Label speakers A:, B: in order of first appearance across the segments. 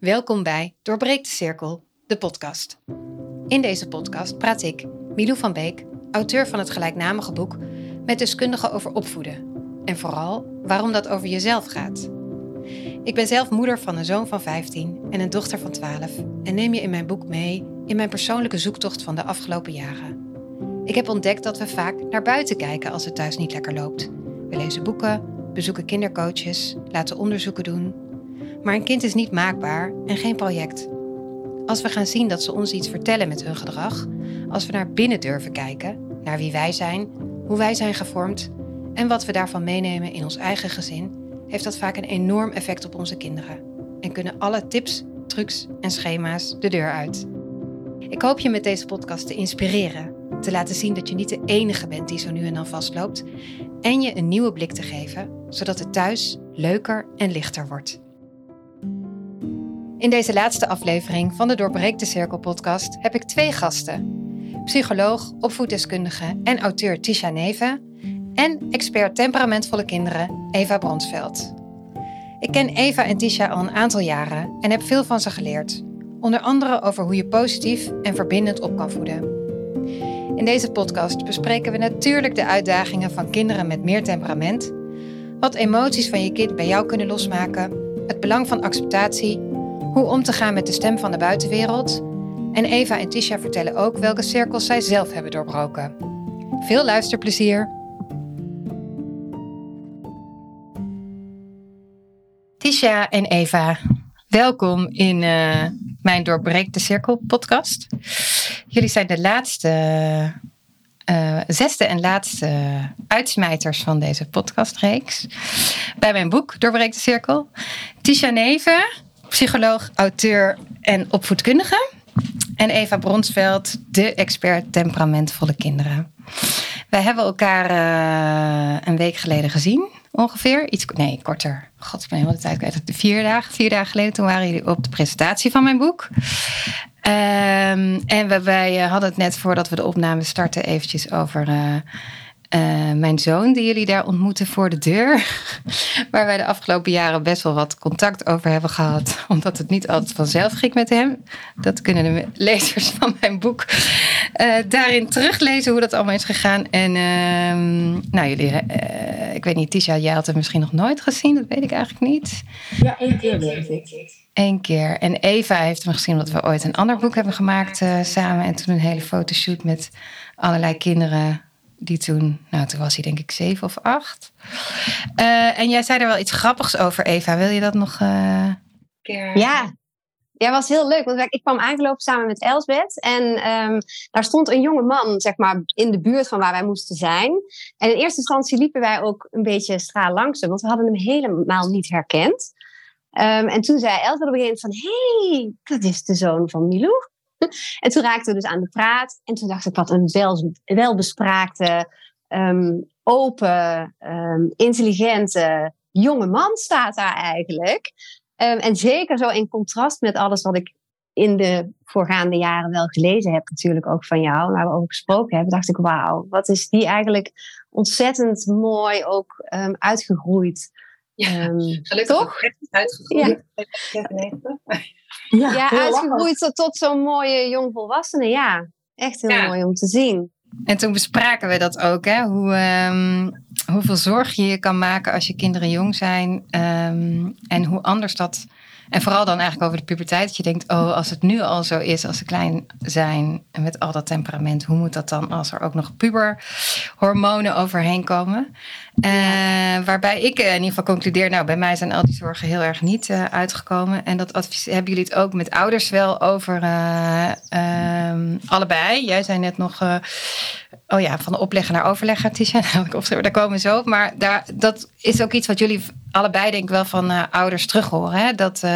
A: Welkom bij Doorbreek de Cirkel, de podcast. In deze podcast praat ik, Milou van Beek, auteur van het gelijknamige boek, met deskundigen over opvoeden. En vooral waarom dat over jezelf gaat. Ik ben zelf moeder van een zoon van 15 en een dochter van 12 en neem je in mijn boek mee in mijn persoonlijke zoektocht van de afgelopen jaren. Ik heb ontdekt dat we vaak naar buiten kijken als het thuis niet lekker loopt. We lezen boeken, bezoeken kindercoaches, laten onderzoeken doen. Maar een kind is niet maakbaar en geen project. Als we gaan zien dat ze ons iets vertellen met hun gedrag, als we naar binnen durven kijken, naar wie wij zijn, hoe wij zijn gevormd en wat we daarvan meenemen in ons eigen gezin, heeft dat vaak een enorm effect op onze kinderen. En kunnen alle tips, trucs en schema's de deur uit. Ik hoop je met deze podcast te inspireren, te laten zien dat je niet de enige bent die zo nu en dan vastloopt en je een nieuwe blik te geven, zodat het thuis leuker en lichter wordt. In deze laatste aflevering van de Doorbreek de Cirkel podcast heb ik twee gasten. Psycholoog, opvoeddeskundige en auteur Tisha Neven en expert temperamentvolle kinderen Eva Bronsveld. Ik ken Eva en Tisha al een aantal jaren en heb veel van ze geleerd. Onder andere over hoe je positief en verbindend op kan voeden. In deze podcast bespreken we natuurlijk de uitdagingen van kinderen met meer temperament, wat emoties van je kind bij jou kunnen losmaken, het belang van acceptatie, hoe om te gaan met de stem van de buitenwereld. En Eva en Tisha vertellen ook welke cirkels zij zelf hebben doorbroken. Veel luisterplezier! Tisha en Eva, welkom in uh, mijn Doorbreek de Cirkel podcast. Jullie zijn de laatste, uh, zesde en laatste uitsmijters van deze podcastreeks. Bij mijn boek Doorbreek de Cirkel. Tisha Neven, psycholoog, auteur en opvoedkundige. En Eva Bronsveld, de expert temperamentvolle kinderen. Wij hebben elkaar uh, een week geleden gezien ongeveer. Iets, nee, korter. God, ik helemaal de tijd kwijt. Vier dagen, vier dagen geleden, toen waren jullie op de presentatie van mijn boek. Um, en we, wij uh, hadden het net voordat we de opname starten eventjes over... Uh, uh, mijn zoon, die jullie daar ontmoeten voor de deur. Waar wij de afgelopen jaren best wel wat contact over hebben gehad. Omdat het niet altijd vanzelf ging met hem. Dat kunnen de lezers van mijn boek uh, daarin teruglezen hoe dat allemaal is gegaan. En uh, nou, jullie, uh, ik weet niet, Tisha, jij had hem misschien nog nooit gezien. Dat weet ik eigenlijk niet.
B: Ja, één keer denk ik.
A: Eén keer. En Eva heeft hem gezien omdat we ooit een ander boek hebben gemaakt samen. En toen een hele fotoshoot met allerlei kinderen die toen, nou toen was hij denk ik zeven of acht. Uh, en jij zei er wel iets grappigs over, Eva. Wil je dat nog uh,
C: keer... Ja. Ja, was heel leuk. Want ik kwam aangelopen samen met Elsbeth. En um, daar stond een jonge man, zeg maar, in de buurt van waar wij moesten zijn. En in eerste instantie liepen wij ook een beetje straal langs hem. Want we hadden hem helemaal niet herkend. Um, en toen zei Elsbeth op een gegeven moment van... Hé, hey, dat is de zoon van Milou. en toen raakten we dus aan de praat. En toen dacht ik, wat een wel, welbespraakte, um, open, um, intelligente jonge man staat daar eigenlijk. Um, en zeker zo in contrast met alles wat ik in de voorgaande jaren wel gelezen heb, natuurlijk ook van jou, waar we over gesproken hebben, dacht ik, wauw, wat is die eigenlijk ontzettend mooi ook uitgegroeid.
B: Ja, gelukkig toch? uitgegroeid.
C: Ja. Ja, ja uitgegroeid tot, tot zo'n mooie jongvolwassene. Ja, echt heel mooi om te zien.
A: En toen bespraken we dat ook, hè? Hoe, um, hoeveel zorg je je kan maken als je kinderen jong zijn. Um, en hoe anders dat. En vooral dan eigenlijk over de puberteit. Dat je denkt, oh, als het nu al zo is, als ze klein zijn en met al dat temperament, hoe moet dat dan als er ook nog puberhormonen overheen komen? Uh, waarbij ik in ieder geval concludeer, nou, bij mij zijn al die zorgen heel erg niet uh, uitgekomen. En dat advies, hebben jullie het ook met ouders wel over uh, allebei? Jij zei net nog, oh ja, van de oplegger naar overlegger, Tisha. Daar komen we zo op. Maar daar, dat is ook iets wat jullie allebei denk ik wel van ouders terug horen. Hè? Dat,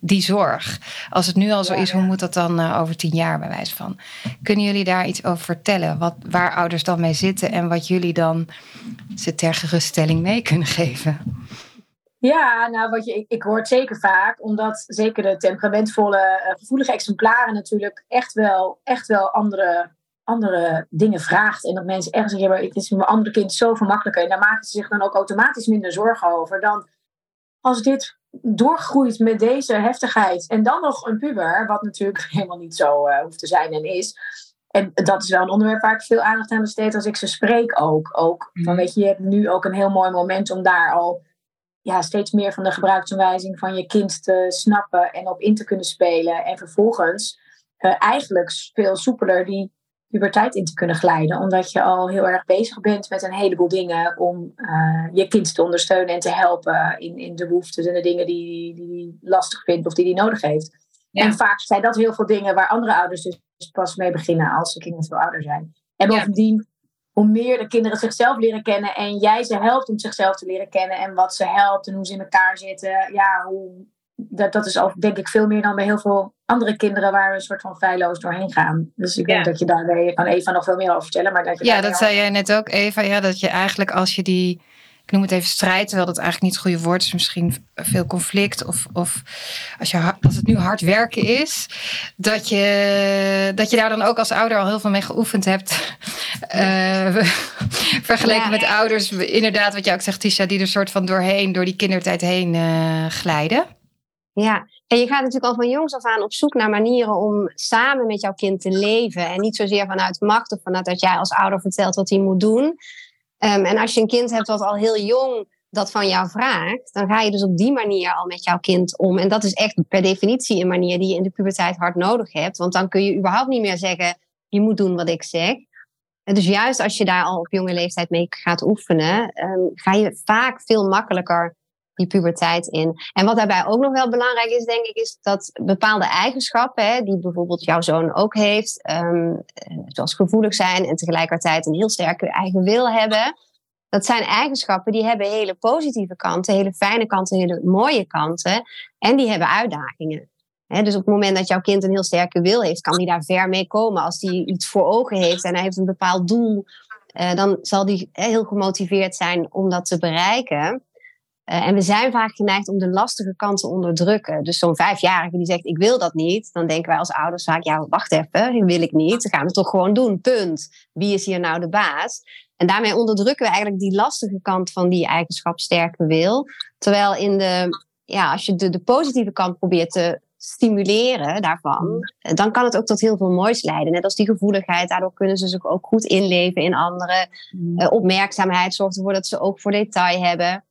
A: die zorg. Als het nu al zo is, hoe moet dat dan over tien jaar bij wijze van? Kunnen jullie daar iets over vertellen? Wat, waar ouders dan mee zitten en wat jullie dan ze ter geruststelling mee kunnen geven?
B: Ja, nou, wat je, ik, ik hoor het zeker vaak, omdat zeker de temperamentvolle, gevoelige exemplaren natuurlijk echt wel, echt wel andere, andere dingen vraagt. En dat mensen echt zeggen, ja, het is mijn andere kind zoveel makkelijker. En daar maken ze zich dan ook automatisch minder zorgen over dan als dit doorgroeit met deze heftigheid en dan nog een puber, wat natuurlijk helemaal niet zo uh, hoeft te zijn en is. En dat is wel een onderwerp waar ik veel aandacht aan besteed als ik ze spreek ook. ook van, mhm. weet je, je hebt nu ook een heel mooi moment om daar al ja, steeds meer van de gebruiksaanwijzing van je kind te snappen en op in te kunnen spelen. En vervolgens uh, eigenlijk veel soepeler die puberteit in te kunnen glijden. Omdat je al heel erg bezig bent met een heleboel dingen om uh, je kind te ondersteunen en te helpen in, in de behoeftes en de dingen die die lastig vindt of die hij nodig heeft. En vaak zijn dat heel veel dingen waar andere ouders dus pas mee beginnen als de kinderen veel ouder zijn. En bovendien, hoe meer de kinderen zichzelf leren kennen en jij ze helpt om zichzelf te leren kennen en wat ze helpt en hoe ze in elkaar zitten, ja, hoe, dat, dat is al denk ik veel meer dan bij heel veel andere kinderen waar we een soort van feilloos doorheen gaan. Dus ik denk dat je daar, je kan Eva nog veel meer over vertellen. Maar dat je
A: ja, dat zei jij net ook, Eva. Ja, dat je eigenlijk als je die, ik noem het even strijd, terwijl dat eigenlijk niet het goede woord is, misschien veel conflict. Of, of als, je, als het nu hard werken is, dat je, dat je daar dan ook als ouder al heel veel mee geoefend hebt. Uh, vergeleken met ouders, inderdaad, wat jij ook zegt, Tisha, die er soort van doorheen, door die kindertijd heen uh, glijden.
C: Ja, en je gaat natuurlijk al van jongs af aan op zoek naar manieren om samen met jouw kind te leven. En niet zozeer vanuit macht of vanuit dat jij als ouder vertelt wat hij moet doen. Um, en als je een kind hebt wat al heel jong dat van jou vraagt, dan ga je dus op die manier al met jouw kind om. En dat is echt per definitie een manier die je in de puberteit hard nodig hebt. Want dan kun je überhaupt niet meer zeggen, je moet doen wat ik zeg. En dus juist als je daar al op jonge leeftijd mee gaat oefenen, um, ga je vaak veel makkelijker die puberteit in. En wat daarbij ook nog wel belangrijk is, denk ik, is dat bepaalde eigenschappen, hè, die bijvoorbeeld jouw zoon ook heeft, um, zoals gevoelig zijn en tegelijkertijd een heel sterke eigen wil hebben. Dat zijn eigenschappen die hebben hele positieve kanten, hele fijne kanten, hele mooie kanten. En die hebben uitdagingen. dus op het moment dat jouw kind een heel sterke wil heeft, kan hij daar ver mee komen. Als hij iets voor ogen heeft en hij heeft een bepaald doel, uh, dan zal hij heel gemotiveerd zijn om dat te bereiken. Uh, en we zijn vaak geneigd om de lastige kant te onderdrukken. Dus zo'n vijfjarige die zegt: Ik wil dat niet. Dan denken wij als ouders vaak: Ja, wacht even, dat wil ik niet. Dan gaan we toch gewoon doen. Punt. Wie is hier nou de baas? En daarmee onderdrukken we eigenlijk die lastige kant van die eigenschap sterke wil. Terwijl in de, ja, als je de, de positieve kant probeert te stimuleren daarvan, eh, dan kan het ook tot heel veel moois leiden. Net als die gevoeligheid, daardoor kunnen ze zich ook goed inleven in anderen. Uh, opmerkzaamheid zorgt ervoor dat ze ook voor detail hebben.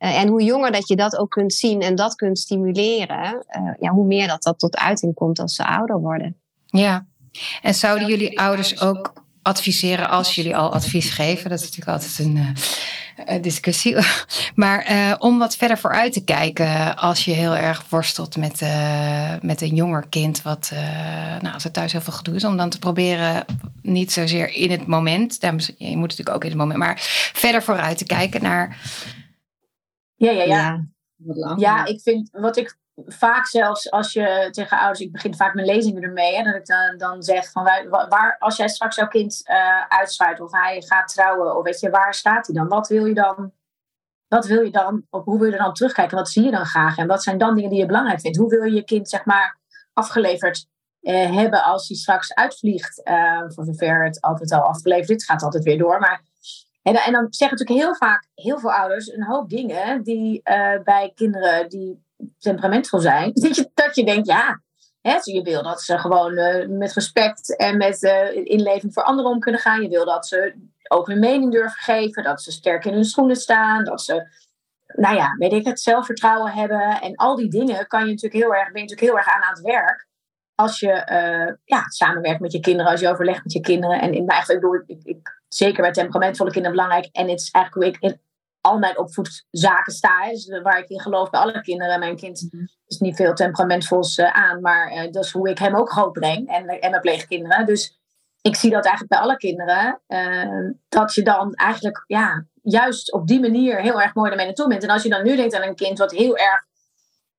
C: Eh, en hoe jonger dat je dat ook kunt zien en dat kunt stimuleren, uh, ja, hoe meer dat dat tot uiting komt als ze ouder worden.
A: Ja, en zouden jullie ouders ook adviseren als jullie al advies geven? Dat is natuurlijk altijd een uh, discussie. maar om wat verder vooruit te kijken als je heel erg worstelt met, met een jonger kind, wat nou, als er thuis heel veel gedoe is, om dan te proberen niet zozeer in het moment, je moet natuurlijk ook in het moment, maar verder vooruit te kijken naar
B: ja, ja, ja. Ja, ja ik vind wat ik vaak zelfs als je tegen ouders, ik begin vaak mijn lezingen ermee, hè, dat ik dan, dan zeg van waar, waar, als jij straks jouw kind uh, uitsluit of hij gaat trouwen, of weet je, waar staat hij dan? Wat wil je dan? Wat wil je dan? Of hoe wil je er dan terugkijken? Wat zie je dan graag? En wat zijn dan dingen die je belangrijk vindt? Hoe wil je je kind, zeg maar, afgeleverd eh, hebben als hij straks uitvliegt? Uh, voor zover het altijd al afgeleverd is. Het gaat altijd weer door. Maar en, en dan zeggen natuurlijk heel vaak heel veel ouders een hoop dingen die uh, bij kinderen die temperamentvol zijn, dat je, dat je denkt, ja, hè, je wil dat ze gewoon uh, met respect en met uh, inleving voor anderen om kunnen gaan. Je wil dat ze ook hun mening durven geven, dat ze sterk in hun schoenen staan, dat ze, nou ja, weet ik het, zelfvertrouwen hebben. En al die dingen kan je natuurlijk heel erg, ben je natuurlijk heel erg aan aan het werk als je ja, samenwerkt met je kinderen, als je overlegt met je kinderen. En in mijn eigen, ik, bedoel, ik, ik zeker bij temperamentvolle kinderen belangrijk. En het is eigenlijk hoe ik in al mijn opvoedzaken sta. Dus waar ik in geloof bij alle kinderen. Mijn kind mhm. is niet veel temperamentvols uh, aan, maar uh, dat is hoe ik hem ook grootbreng. En, en mijn pleegkinderen. Dus ik zie dat eigenlijk bij alle kinderen. Uh, dat je dan eigenlijk ja, juist op die manier heel erg mooi ermee naartoe bent. En als je dan nu denkt aan een kind wat heel erg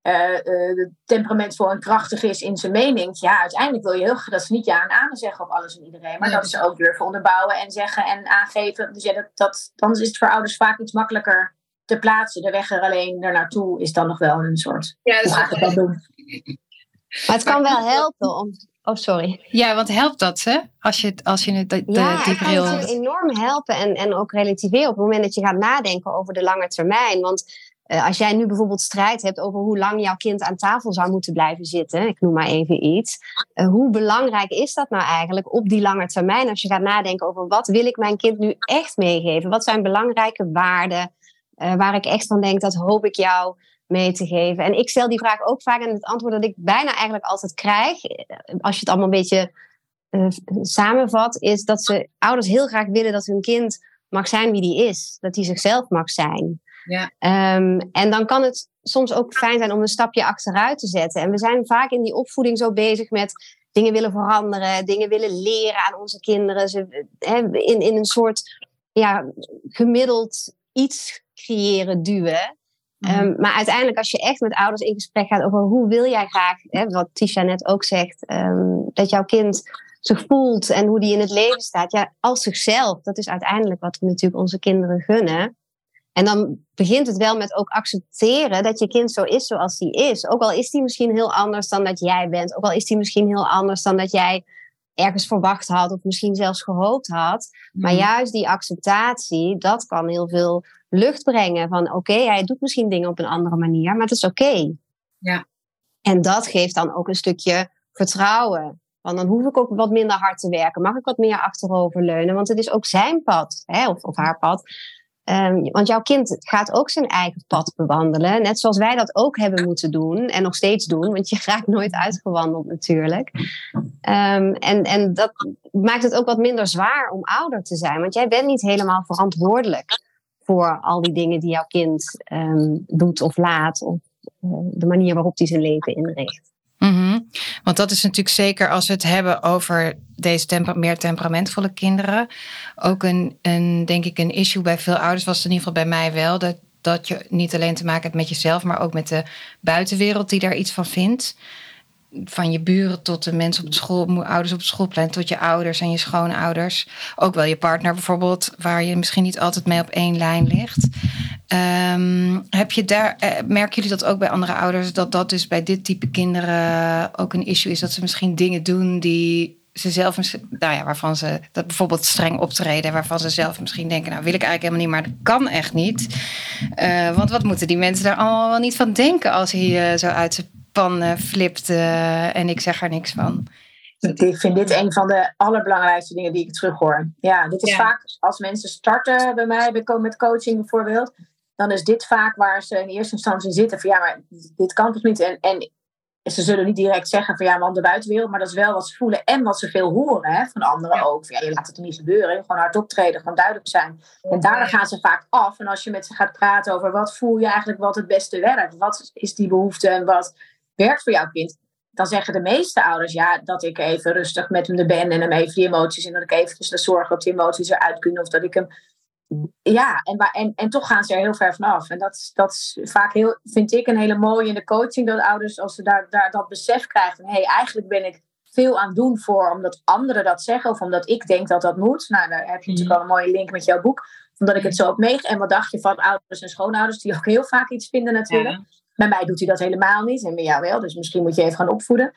B: uh, temperamentvol en krachtig is in zijn mening. Ja, uiteindelijk wil je heel graag dat ze niet ja en amen zeggen op alles en iedereen. Maar dat ze ook durven onderbouwen en zeggen en aangeven. Dus ja, dat, dat, dan is het voor ouders vaak iets makkelijker te plaatsen. De weg er alleen er naartoe is dan nog wel een soort. Ja, dat doen?
C: Maar het kan wel helpen om. Oh, sorry.
A: Ja, want helpt dat, hè? Als je, als je het de,
C: ja, die bril... het kan enorm helpen en, en ook relativeren op het moment dat je gaat nadenken over de lange termijn. Want eh, als jij nu bijvoorbeeld strijd hebt over hoe lang jouw kind aan tafel zou moeten blijven zitten, ik noem maar even iets, uh, hoe belangrijk is dat nou eigenlijk op die lange termijn als je gaat nadenken over wat wil ik mijn kind nu echt meegeven? Wat zijn belangrijke waarden uh, waar ik echt van denk dat hoop ik jou mee te geven? En ik stel die vraag ook vaak en het antwoord dat ik bijna eigenlijk altijd krijg, als je het allemaal een beetje samenvat, is dat ze ouders heel graag willen dat hun kind mag zijn wie die is, dat hij zichzelf mag zijn. Ja. Um, en dan kan het soms ook fijn zijn om een stapje achteruit te zetten. En we zijn vaak in die opvoeding zo bezig met dingen willen veranderen, dingen willen leren aan onze kinderen. Ze, in, in een soort ja, gemiddeld iets creëren, duwen. Um, maar uiteindelijk, als je echt met ouders in gesprek gaat over hoe wil jij graag, hè, wat Tisha net ook zegt, um, dat jouw kind zich voelt en hoe die in het leven staat, ja, als zichzelf. Dat is uiteindelijk wat we natuurlijk onze kinderen gunnen. En dan begint het wel met ook accepteren dat je kind zo is zoals hij is. Ook al is hij misschien heel anders dan dat jij bent. Ook al is hij misschien heel anders dan dat jij ergens verwacht had of misschien zelfs gehoopt had. Maar mhm. juist die acceptatie, dat kan heel veel lucht brengen. Van oké, hij doet misschien dingen op een andere manier, maar het is oké. Ja. En dat geeft dan ook een stukje vertrouwen. Want dan hoef ik ook wat minder hard te werken. Mag ik wat meer achteroverleunen? Want het is ook zijn pad, hè, of, of haar pad. Um, want jouw kind gaat ook zijn eigen pad bewandelen. Net zoals wij dat ook hebben moeten doen. En nog steeds doen. Want je raakt nooit uitgewandeld natuurlijk. Um, en, en dat maakt het ook wat minder zwaar om ouder te zijn. Want jij bent niet helemaal verantwoordelijk voor al die dingen die jouw kind um, doet of laat. Of uh, de manier waarop hij zijn leven inricht.
A: Mm Want dat is natuurlijk zeker als we het hebben over deze temper meer temperamentvolle kinderen. Ook een, een, denk ik, een issue bij veel ouders was het in ieder geval bij mij wel. Dat, dat je niet alleen te maken hebt met jezelf, maar ook met de buitenwereld die daar iets van vindt. Van je buren tot de mensen op de school, ouders op het schoolplein, tot je ouders en je schoonouders. Ook wel je partner bijvoorbeeld, waar je misschien niet altijd mee op één lijn ligt. Um, heb je daar, uh, merken jullie dat ook bij andere ouders, dat dat dus bij dit type kinderen ook een issue is? Dat ze misschien dingen doen die ze zelf, nou ja, waarvan ze dat bijvoorbeeld streng optreden, waarvan ze zelf misschien denken, nou wil ik eigenlijk helemaal niet, maar dat kan echt niet. Uh, want wat moeten die mensen daar allemaal wel niet van denken als hij uh, zo uit zijn pan flipt en ik zeg er niks van?
B: Ik vind dit een van de allerbelangrijkste dingen die ik terughoor. Ja, dit is ja. vaak als mensen starten bij mij met coaching bijvoorbeeld dan is dit vaak waar ze in eerste instantie zitten. Van ja, maar dit kan toch niet? En, en ze zullen niet direct zeggen van ja, man, de buitenwereld. Maar dat is wel wat ze voelen en wat ze veel horen hè, van anderen ook. Van, ja, je laat het er niet gebeuren. Gewoon hard optreden, gewoon duidelijk zijn. En daar gaan ze vaak af. En als je met ze gaat praten over wat voel je eigenlijk wat het beste werkt. Wat is die behoefte en wat werkt voor jouw kind. Dan zeggen de meeste ouders ja, dat ik even rustig met hem er ben. En hem even die emoties. En dat ik eventjes de zorg dat die emoties eruit kunnen. Of dat ik hem ja, en, en, en toch gaan ze er heel ver vanaf. En dat, dat is vaak heel, vind ik, een hele mooie in de coaching. Dat ouders, als ze daar, daar dat besef krijgen van hé, hey, eigenlijk ben ik veel aan het doen voor omdat anderen dat zeggen of omdat ik denk dat dat moet. Nou, daar heb je natuurlijk mhm. al een mooie link met jouw boek. Omdat ik het zo op meeg. En wat dacht je van ouders en schoonouders, die ook heel vaak iets vinden natuurlijk. Bij mij doet hij dat helemaal niet en bij jou wel. Dus misschien moet je even gaan opvoeden.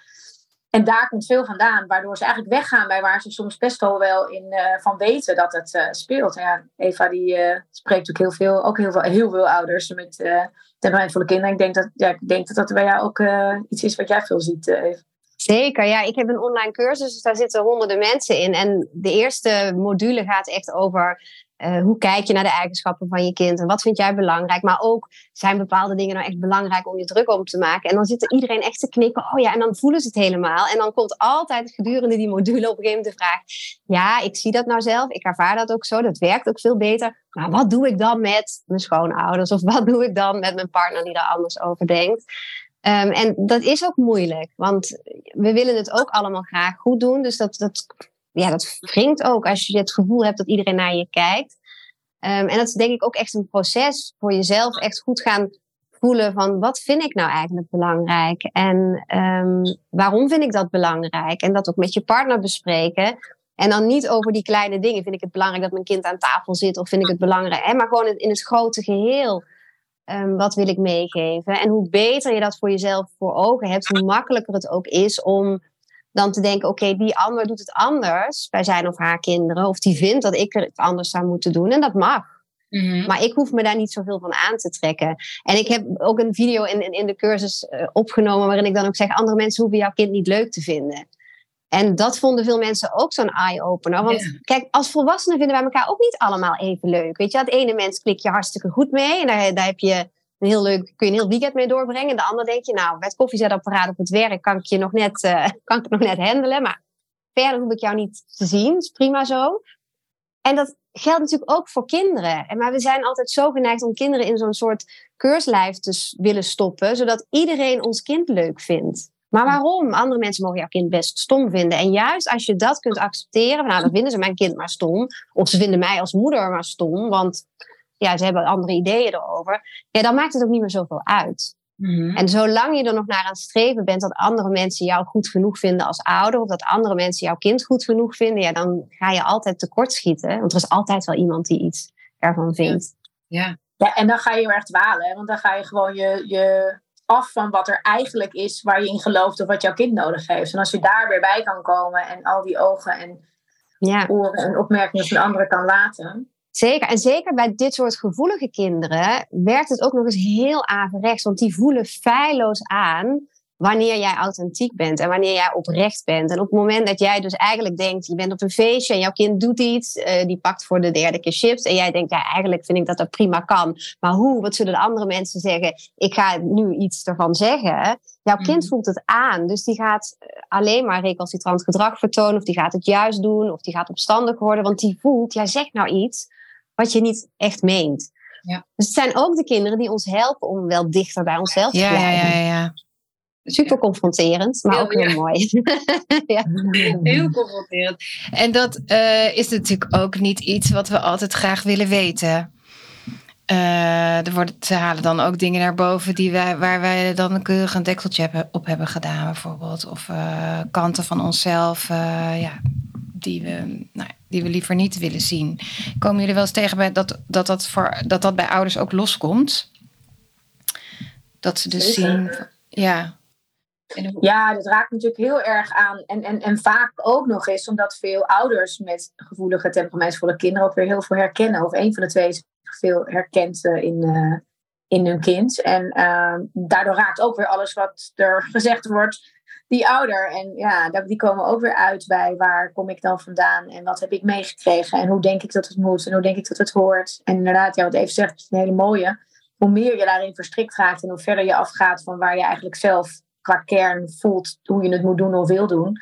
B: En daar komt veel vandaan, waardoor ze eigenlijk weggaan bij waar ze soms best wel wel in uh, van weten dat het uh, speelt. Ja, Eva die uh, spreekt ook heel veel, ook heel veel, heel veel ouders met uh, temperamentvolle kinderen. Ik denk dat, ja, ik denk dat dat bij jou ook iets is wat jij veel ziet, Eva.
C: Zeker, ja. Ik heb een online cursus, dus daar zitten honderden mensen in. En de eerste module gaat echt over uh, hoe kijk je naar de eigenschappen van je kind en wat vind jij belangrijk? Maar ook zijn bepaalde dingen nou echt belangrijk om je druk om te maken? En dan zit er iedereen echt te knikken. Oh ja, en dan voelen ze het helemaal. En dan komt altijd gedurende die module op een gegeven moment de vraag: Ja, ik zie dat nou zelf. Ik ervaar dat ook zo. Dat werkt ook veel beter. Maar wat doe ik dan met mijn schoonouders? Of wat doe ik dan met mijn partner die daar anders over denkt? Um, en dat is ook moeilijk, want we willen het ook allemaal graag goed doen. Dus dat, dat ja, dat wringt ook als je het gevoel hebt dat iedereen naar je kijkt. Um, en dat is denk ik ook echt een proces voor jezelf echt goed gaan voelen van wat vind ik nou eigenlijk belangrijk en um, waarom vind ik dat belangrijk en dat ook met je partner bespreken. En dan niet over die kleine dingen. Vind ik het belangrijk dat mijn kind aan tafel zit of vind ik het belangrijk, hè, maar gewoon in het grote geheel. Um, wat wil ik meegeven? En hoe beter je dat voor jezelf voor ogen hebt, hoe makkelijker het ook is om dan te denken, oké, die ander doet het anders bij zijn of haar kinderen. Of die vindt dat ik het anders zou moeten doen. En dat mag. Mhm. Maar ik hoef me daar niet zoveel van aan te trekken. En ik heb ook een video in, in de cursus uh, opgenomen waarin ik dan ook zeg: andere mensen hoeven jouw kind niet leuk te vinden. En dat vonden veel mensen ook zo'n eye-opener. Want kijk, als volwassenen vinden wij elkaar ook niet allemaal even leuk. Weet je, het ene mens klik je hartstikke goed mee. En daar, daar heb je heel leuk, kun je een heel weekend mee doorbrengen. En de ander denk je, nou, met koffiezetapparaat op het werk kan ik je nog net, uh, kan ik nog net handelen. Maar verder hoef ik jou niet te zien. is prima zo. En dat geldt natuurlijk ook voor kinderen. En maar we zijn altijd zo geneigd om kinderen in zo'n soort keurslijf te willen stoppen, zodat iedereen ons kind leuk vindt. Maar waarom? Andere mensen mogen jouw kind best stom vinden. En juist als je dat kunt accepteren, nou dan vinden ze mijn kind maar stom. Of ze vinden mij als moeder maar stom, want ja, ze hebben andere ideeën erover. Ja, dan maakt het ook niet meer zoveel uit. Mhm. En zolang je er nog naar aan het streven bent dat andere mensen jou goed genoeg vinden als ouder, of dat andere mensen jouw kind goed genoeg vinden, ja, dan ga je altijd tekortschieten. Want er is altijd wel iemand die iets ervan vindt.
B: Ja, ja. en dan ga je heel erg dwalen, want dan ga je gewoon je, je af van wat er eigenlijk is waar je in gelooft of wat jouw kind nodig heeft. En als je daar weer bij kan komen en al die ogen en ja. oren en opmerkingen van anderen kan laten.
C: Zeker. En zeker bij dit soort gevoelige kinderen werkt het ook nog eens heel averechts. Want die voelen feilloos aan wanneer jij authentiek bent en wanneer jij oprecht bent. En op het moment dat jij dus eigenlijk denkt, je bent op een feestje en jouw kind doet iets, uh, die pakt voor de derde keer chips en jij denkt, ja, eigenlijk vind ik dat dat prima kan. Maar hoe, wat zullen de andere mensen zeggen? Ik ga nu iets ervan zeggen. Jouw kind mhm. voelt het aan, dus die gaat eh, alleen maar recalcitrant gedrag vertonen, of die gaat het juist doen, of die gaat opstandig worden, want die voelt, jij zegt nou iets wat je niet echt meent. Ja. Dus het zijn ook de kinderen die ons helpen om wel dichter bij onszelf te blijven.
A: Ja, ja, ja.
C: Super confronterend, maar ook heel mooi.
A: ja. Heel confronterend. En dat uh, is natuurlijk ook niet iets wat we altijd graag willen weten. Uh, er worden, ze halen dan ook dingen naar boven die wij, waar wij dan een keurig een dekseltje op hebben gedaan, bijvoorbeeld. Of uh, kanten van onszelf ja, die, we, nou, die we liever niet willen zien. Komen jullie wel eens tegen bij dat, dat, dat, voor, dat dat bij ouders ook loskomt? Dat ze dus zien. Ja,
B: ja, dat raakt natuurlijk heel erg aan. En, en, en vaak ook nog eens omdat veel ouders met gevoelige, temperamentsvolle kinderen ook weer heel veel herkennen. Of een van de twee veel herkent uh, in, uh, in hun kind. En uh, daardoor raakt ook weer alles wat er gezegd wordt, die ouder. En ja, die komen ook weer uit bij waar kom ik dan vandaan en wat heb ik meegekregen en hoe denk ik dat het moet en hoe denk ik dat het hoort. En inderdaad, ja, wat even zegt, is een hele mooie. Hoe meer je daarin verstrikt raakt en hoe verder je afgaat van waar je eigenlijk zelf qua kern voelt hoe je het moet doen of wil doen.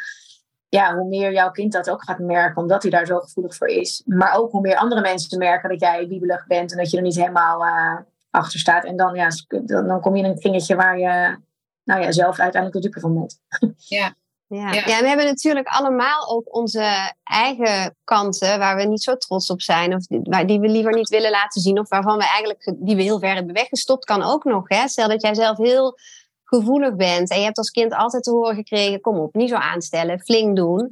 B: Ja, hoe meer jouw kind dat ook gaat merken, omdat hij daar zo gevoelig voor is. Maar ook hoe meer andere mensen merken dat jij wiebelig bent en dat je er niet helemaal uh, achter staat. En dan, ja, dan kom je in een kringetje waar je nou ja, zelf uiteindelijk de dupe van bent.
C: Ja. Ja. ja. we hebben natuurlijk allemaal ook onze eigen kanten waar we niet zo trots op zijn. Of die, die we liever niet willen laten zien. Of waarvan we eigenlijk, die we heel ver hebben weggestopt, kan ook nog. Hè? Stel dat jij zelf heel gevoelig bent en je hebt als kind altijd te horen gekregen: kom op, niet zo aanstellen, flink doen.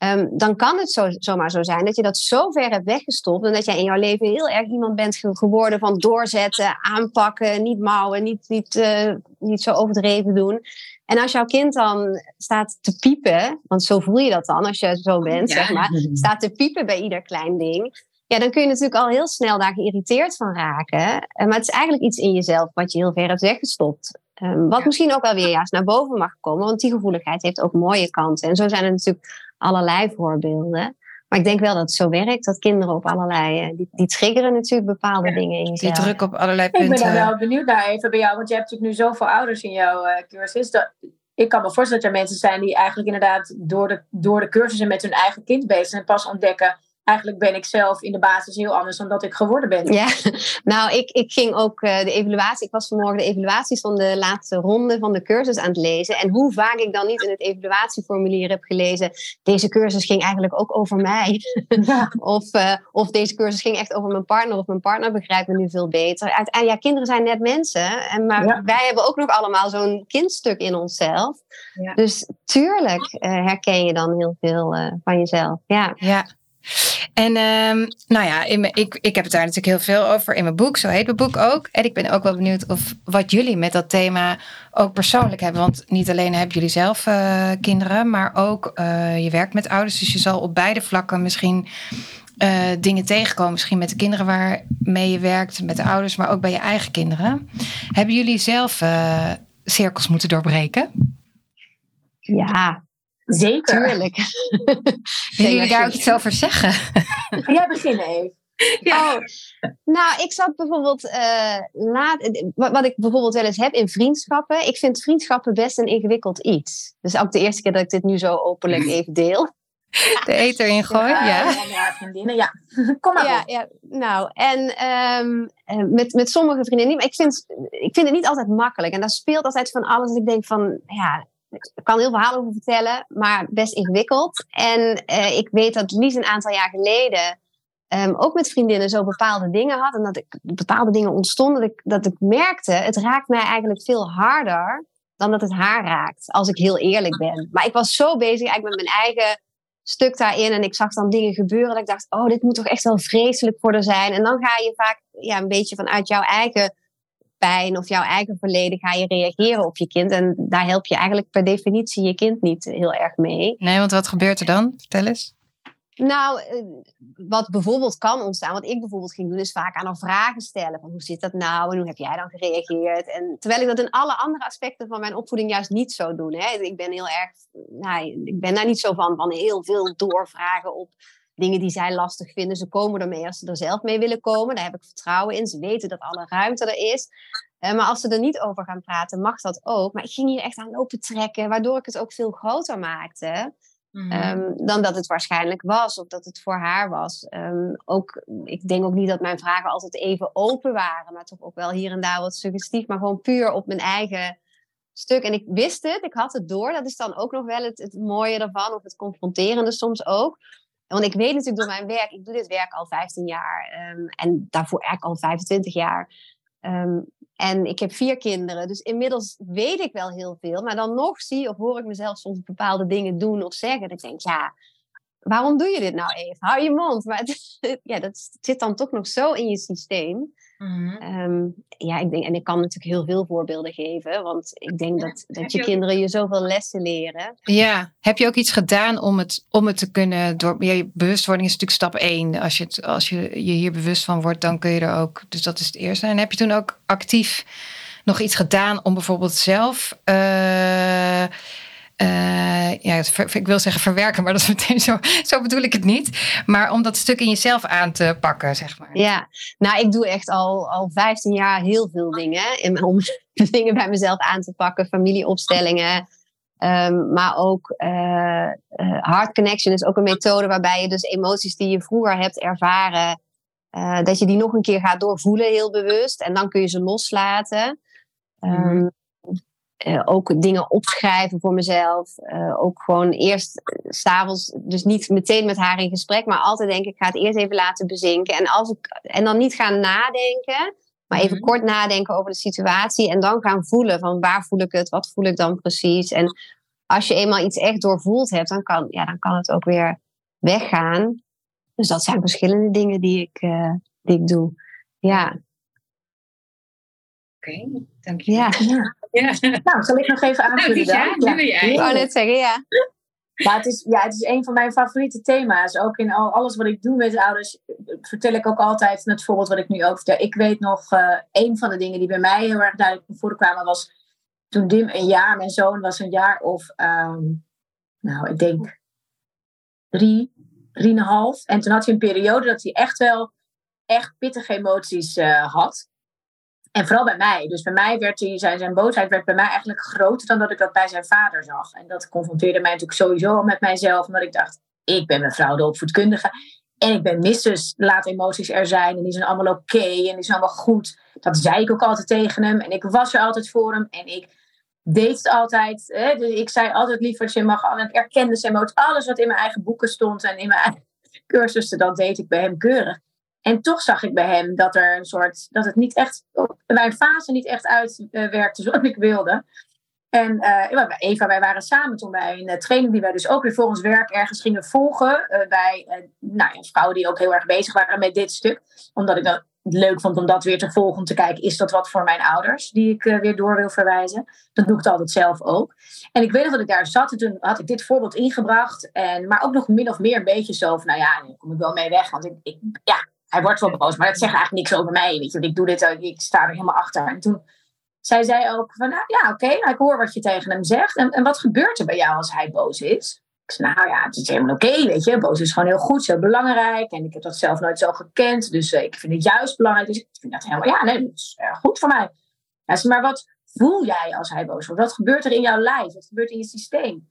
C: Ehm, dan kan het zo, zomaar zo zijn dat je dat zo ver hebt weggestopt en dat jij in jouw leven heel erg iemand bent geworden van doorzetten, aanpakken, niet mouwen, niet, niet, uh, niet zo overdreven doen. En als jouw kind dan staat te piepen, want zo voel je dat dan als je zo bent, zeg maar, staat te piepen bij ieder klein ding, ja, dan kun je natuurlijk al heel snel daar geïrriteerd van raken. Eh, maar het is eigenlijk iets in jezelf wat je heel ver hebt weggestopt. Um, wat misschien ook wel weer juist naar boven mag komen, want die gevoeligheid heeft ook mooie kanten. En zo zijn er natuurlijk allerlei voorbeelden. Maar ik denk wel dat het zo werkt, dat kinderen op allerlei, eh, die, die triggeren natuurlijk bepaalde dingen in jezelf.
A: Die druk op allerlei punten.
B: Ik ben daar wel benieuwd naar even bij jou, want je hebt natuurlijk nu zoveel ouders in jouw uh, cursus. Dat, ik kan me voorstellen dat er mensen zijn die eigenlijk inderdaad door de, door de cursussen met hun eigen kind bezig zijn en pas ontdekken eigenlijk ben ik zelf in de basis heel anders dan dat ik geworden ben.
C: Ja, nou, ik, ik ging ook uh, de evaluatie. Ik was vanmorgen de evaluaties van de laatste ronde van de cursus aan het lezen. En hoe vaak ik dan niet in het evaluatieformulier heb gelezen. Deze cursus ging eigenlijk ook over mij. Ja. of, uh, of deze cursus ging echt over mijn partner. Of mijn partner begrijpt me nu veel beter. En ja, kinderen zijn net mensen. En, maar wij hebben ook nog allemaal zo'n kindstuk in onszelf. Ja. Dus tuurlijk uh, herken je dan heel veel van jezelf. Ja.
A: ja. En um, nou ja, ik, ik heb het daar natuurlijk heel veel over in mijn boek. Zo heet mijn boek ook. En ik ben ook wel benieuwd of wat jullie met dat thema ook persoonlijk hebben. Want niet alleen hebben jullie zelf uh, kinderen, maar ook uh, je werkt met ouders. Dus je zal op beide vlakken misschien eh, dingen tegenkomen. Misschien met de kinderen waarmee je werkt, met de ouders, maar ook bij je eigen kinderen. Hebben jullie zelf cirkels moeten doorbreken?
C: Ja,
B: zeker.
C: Tuurlijk.
A: Willen jullie daar ook iets over zeggen?
B: Jij beginnen even.
C: Ja. Oh, nou, ik zat bijvoorbeeld uh, laat, wat ik bijvoorbeeld wel eens heb in vriendschappen. Ik vind vriendschappen best een ingewikkeld iets. Dus ook de eerste keer dat ik dit nu zo openlijk even deel.
A: De eter ingooien, ja.
B: Ja, ja. vriendinnen, ja. Kom maar
C: ja, ja, nou, en um, met, met sommige vriendinnen Maar ik vind, ik vind het niet altijd makkelijk. En daar speelt altijd van alles. ik denk van, ja, ik kan heel verhalen over vertellen, maar best ingewikkeld. En uh, ik weet dat Lies een aantal jaar geleden um, ook met vriendinnen zo bepaalde dingen had. En dat ik bepaalde dingen ontstonden. Dat ik, dat ik merkte, het raakt mij eigenlijk veel harder dan dat het haar raakt. Als ik heel eerlijk ben. Maar ik was zo bezig eigenlijk met mijn eigen stuk daarin. En ik zag dan dingen gebeuren. Dat ik dacht, oh, dit moet toch echt wel vreselijk voor er zijn. En dan ga je vaak ja, een beetje vanuit jouw eigen pijn of jouw eigen verleden ga je reageren op je kind. En daar help je eigenlijk per definitie je kind niet heel erg mee.
A: Nee, want wat gebeurt er dan? Vertel eens.
C: Nou, eh, wat bijvoorbeeld kan ontstaan, wat ik bijvoorbeeld ging doen, is vaak aan haar vragen stellen. Van hoe zit dat nou en hoe heb jij dan gereageerd? En terwijl ik dat in alle andere aspecten van mijn opvoeding juist niet zo doe. Hè? Ik ben heel erg, nou, ik ben daar niet zo van, van heel veel doorvragen op dingen die zij lastig vinden. Ze komen ermee als ze er zelf mee willen komen. Daar heb ik vertrouwen in. Ze weten dat alle ruimte er is. Eh, maar als ze er niet over gaan praten, mag dat ook. Maar ik ging hier echt aan lopen trekken, waardoor ik het ook veel groter maakte. Mhm. Ehm, dan dat het waarschijnlijk was of dat het voor haar was. Um, ook, ik denk ook niet dat mijn vragen altijd even open waren, maar toch ook wel hier en daar wat suggestief, maar gewoon puur op mijn eigen stuk. En ik wist het, ik had het door. Dat is dan ook nog wel het, het mooie ervan, of het confronterende soms ook. Want ik weet natuurlijk door mijn werk, ik doe dit werk al 15 jaar um, en daarvoor eigenlijk al 25 jaar. En ik heb vier kinderen, dus inmiddels weet ik wel heel veel. Maar dan nog zie of hoor ik mezelf soms bepaalde dingen doen of zeggen. Dat ik denk, ja, waarom doe je dit nou even? Hou je mond. Maar ja, dat zit dan toch nog zo in je systeem. Mhm. Ehm, ja, ik denk, en ik kan natuurlijk heel veel voorbeelden geven, want ik denk dat, dat je, kinderen je zoveel lessen leren.
A: Ja, heb je ook iets gedaan om het, om het te kunnen door. Ja, bewustwording is natuurlijk stap één. Als je, het, als je je hier bewust van wordt, dan kun je er ook. Dus dat is het eerste. En heb je toen ook actief nog iets gedaan om bijvoorbeeld zelf. Uh, uh, ja, ik wil zeggen verwerken, maar dat is meteen zo, zo bedoel ik het niet. Maar om dat stuk in jezelf aan te pakken, zeg maar.
C: Ja, nou, ik doe echt al, al 15 jaar heel veel dingen. Om dingen bij mezelf aan te pakken, familieopstellingen. Um, maar ook uh, Heart Connection is ook een methode waarbij je dus emoties die je vroeger hebt ervaren, uh, dat je die nog een keer gaat doorvoelen, heel bewust. En dan kun je ze loslaten. Um, uh, ook dingen opschrijven voor mezelf. Uh, ook gewoon eerst uh, s'avonds, dus niet meteen met haar in gesprek, maar altijd denk ik, ga het eerst even laten bezinken. En, als ik, en dan niet gaan nadenken, maar even mm kort nadenken over de situatie. En dan gaan voelen van waar voel ik het, wat voel ik dan precies. En als je eenmaal iets echt doorvoeld hebt, dan kan, ja, dan kan het ook weer weggaan. Dus dat zijn verschillende dingen die ik, die ik doe. Ja.
A: Oké, okay, dank je. Ja.
B: Ja. Nou, zal ik nog even nou, aanvullen
C: nou, dan? Ja, ja. Ik wou net zeggen, ja.
B: Maar het is, ja, het is een van mijn favoriete thema's. Ook in al, alles wat ik doe met ouders vertel ik ook altijd het voorbeeld wat ik nu ook vertel. Ik weet nog, uh, een van de dingen die bij mij heel erg duidelijk naar voren kwamen was toen Dim een jaar, mijn zoon was een jaar of, um, nou, ik denk drie, drieënhalf. En toen had hij een periode dat hij echt wel echt pittige emoties uh, had. En vooral bij mij. Dus bij mij werd zijn, zijn boosheid werd bij mij eigenlijk groter dan dat ik dat bij zijn vader zag. En dat confronteerde mij natuurlijk sowieso met mijzelf. Omdat ik dacht, ik ben mevrouw de opvoedkundige. En ik ben missus, laat emoties er zijn. En die zijn allemaal oké en die zijn allemaal goed. Dat zei ik ook altijd tegen hem. En ik was er altijd voor hem. En ik deed het altijd. Hè? Dus ik zei altijd liever, je mag. En ik erkende zijn emoties. Alles wat in mijn eigen boeken stond en in mijn eigen cursussen, dat deed ik bij hem keurig. En toch zag ik bij hem dat er een soort, dat het niet echt, mijn fase niet echt uitwerkte zoals ik wilde. En uh, Eva, wij waren samen toen bij een uh, training die wij dus ook weer voor ons werk ergens gingen volgen. Uh, bij nou, een vrouw die ook heel erg bezig waren met dit stuk. Omdat ik dan leuk vond om dat weer te volgen. Om te kijken, is dat wat voor mijn ouders? Die ik weer door wil verwijzen. Dat doe ik altijd zelf ook. En ik weet nog dat ik daar zat. En toen had ik dit voorbeeld ingebracht. En, maar ook nog min of meer een beetje zo van, nou ja, daar kom ik wel mee weg. Want ik, ik ja, hij wordt wel boos. Maar dat zegt eigenlijk niks over mij. Weet je, ik doe dit, ik sta er helemaal achter. En toen zij zei ook van, nou ja, oké, nou, ik hoor wat je tegen hem zegt. En, en wat gebeurt er bij jou als hij boos is? Ik zei, nou ja, het is helemaal oké, weet je. Boos is gewoon heel goed, zo belangrijk. En ik heb dat zelf nooit zo gekend. Dus uh, ik vind het juist belangrijk. Dus ik vind dat helemaal, ja, nee, uh, goed voor mij. Maar wat voel jij als hij boos wordt? Wat gebeurt er in jouw lijf? Wat gebeurt in je systeem?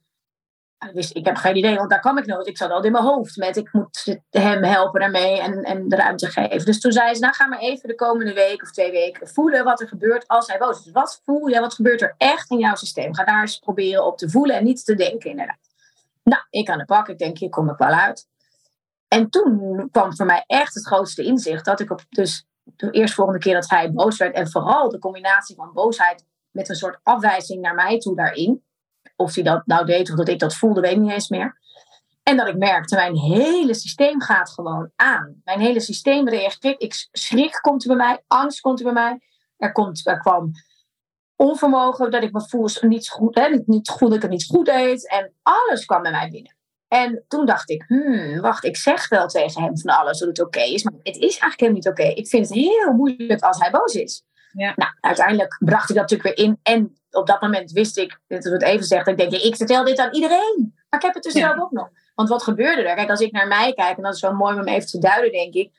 B: Dus ik heb geen idee, want daar kwam ik nooit. Ik zat al in mijn hoofd met ik moet hem helpen daarmee en, en de ruimte geven. Dus toen zei ze, nou ga maar even de komende week of twee weken voelen wat er gebeurt als hij boos is. Dus wat voel je, wat gebeurt er echt in jouw systeem? Ga daar eens proberen op te voelen en niet te denken inderdaad. Nou, ik aan de pak, ik denk, hier kom ik wel uit. En toen kwam voor mij echt het grootste inzicht dat ik op dus de eerste volgende keer dat hij boos werd en vooral de combinatie van boosheid met een soort afwijzing naar mij toe daarin of hij dat nou deed of dat ik dat voelde, weet ik niet eens meer. En dat ik merkte, mijn hele systeem gaat gewoon aan. Mijn hele systeem reageert. Ik, schrik komt er bij mij, angst komt er bij mij. Er, komt, er kwam onvermogen, dat ik me voel niet goed, hè, niet, niet goed, dat ik het niet goed deed. En alles kwam bij mij binnen. En toen dacht ik, hmm, wacht, ik zeg wel tegen hem van alles dat het oké is. Maar het is eigenlijk helemaal niet oké. Ik vind het heel moeilijk als hij boos is. Ja. Nou, uiteindelijk bracht ik dat natuurlijk weer in. En op dat moment wist ik, dat het even zegt, ik denk, ik vertel dit aan iedereen. Maar ik heb het dus zelf ook nog. Want wat gebeurde er? Kijk, als ik naar mij kijk, en dat is wel mooi om even te duiden, denk ik.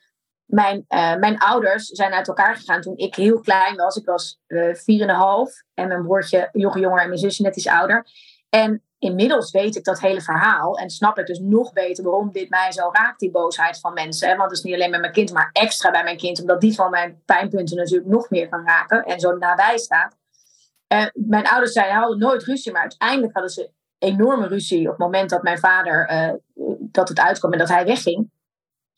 B: Mijn, uh, mijn ouders zijn uit elkaar gegaan toen ik heel klein was. Ik was uh, vier en een half. En mijn broertje nog jonger en mijn zusje net iets ouder. En inmiddels weet ik dat hele verhaal. En snap ik dus nog beter waarom dit mij zo raakt, die boosheid van mensen. Want het is niet alleen met mijn kind, maar extra bij mijn kind. Omdat die van mijn pijnpunten natuurlijk nog meer kan raken. En zo nabij staat. Uh, mijn ouders zeiden, hadden nooit ruzie. Maar uiteindelijk hadden ze enorme ruzie op het moment dat mijn vader, uh, dat het uitkwam en dat hij wegging.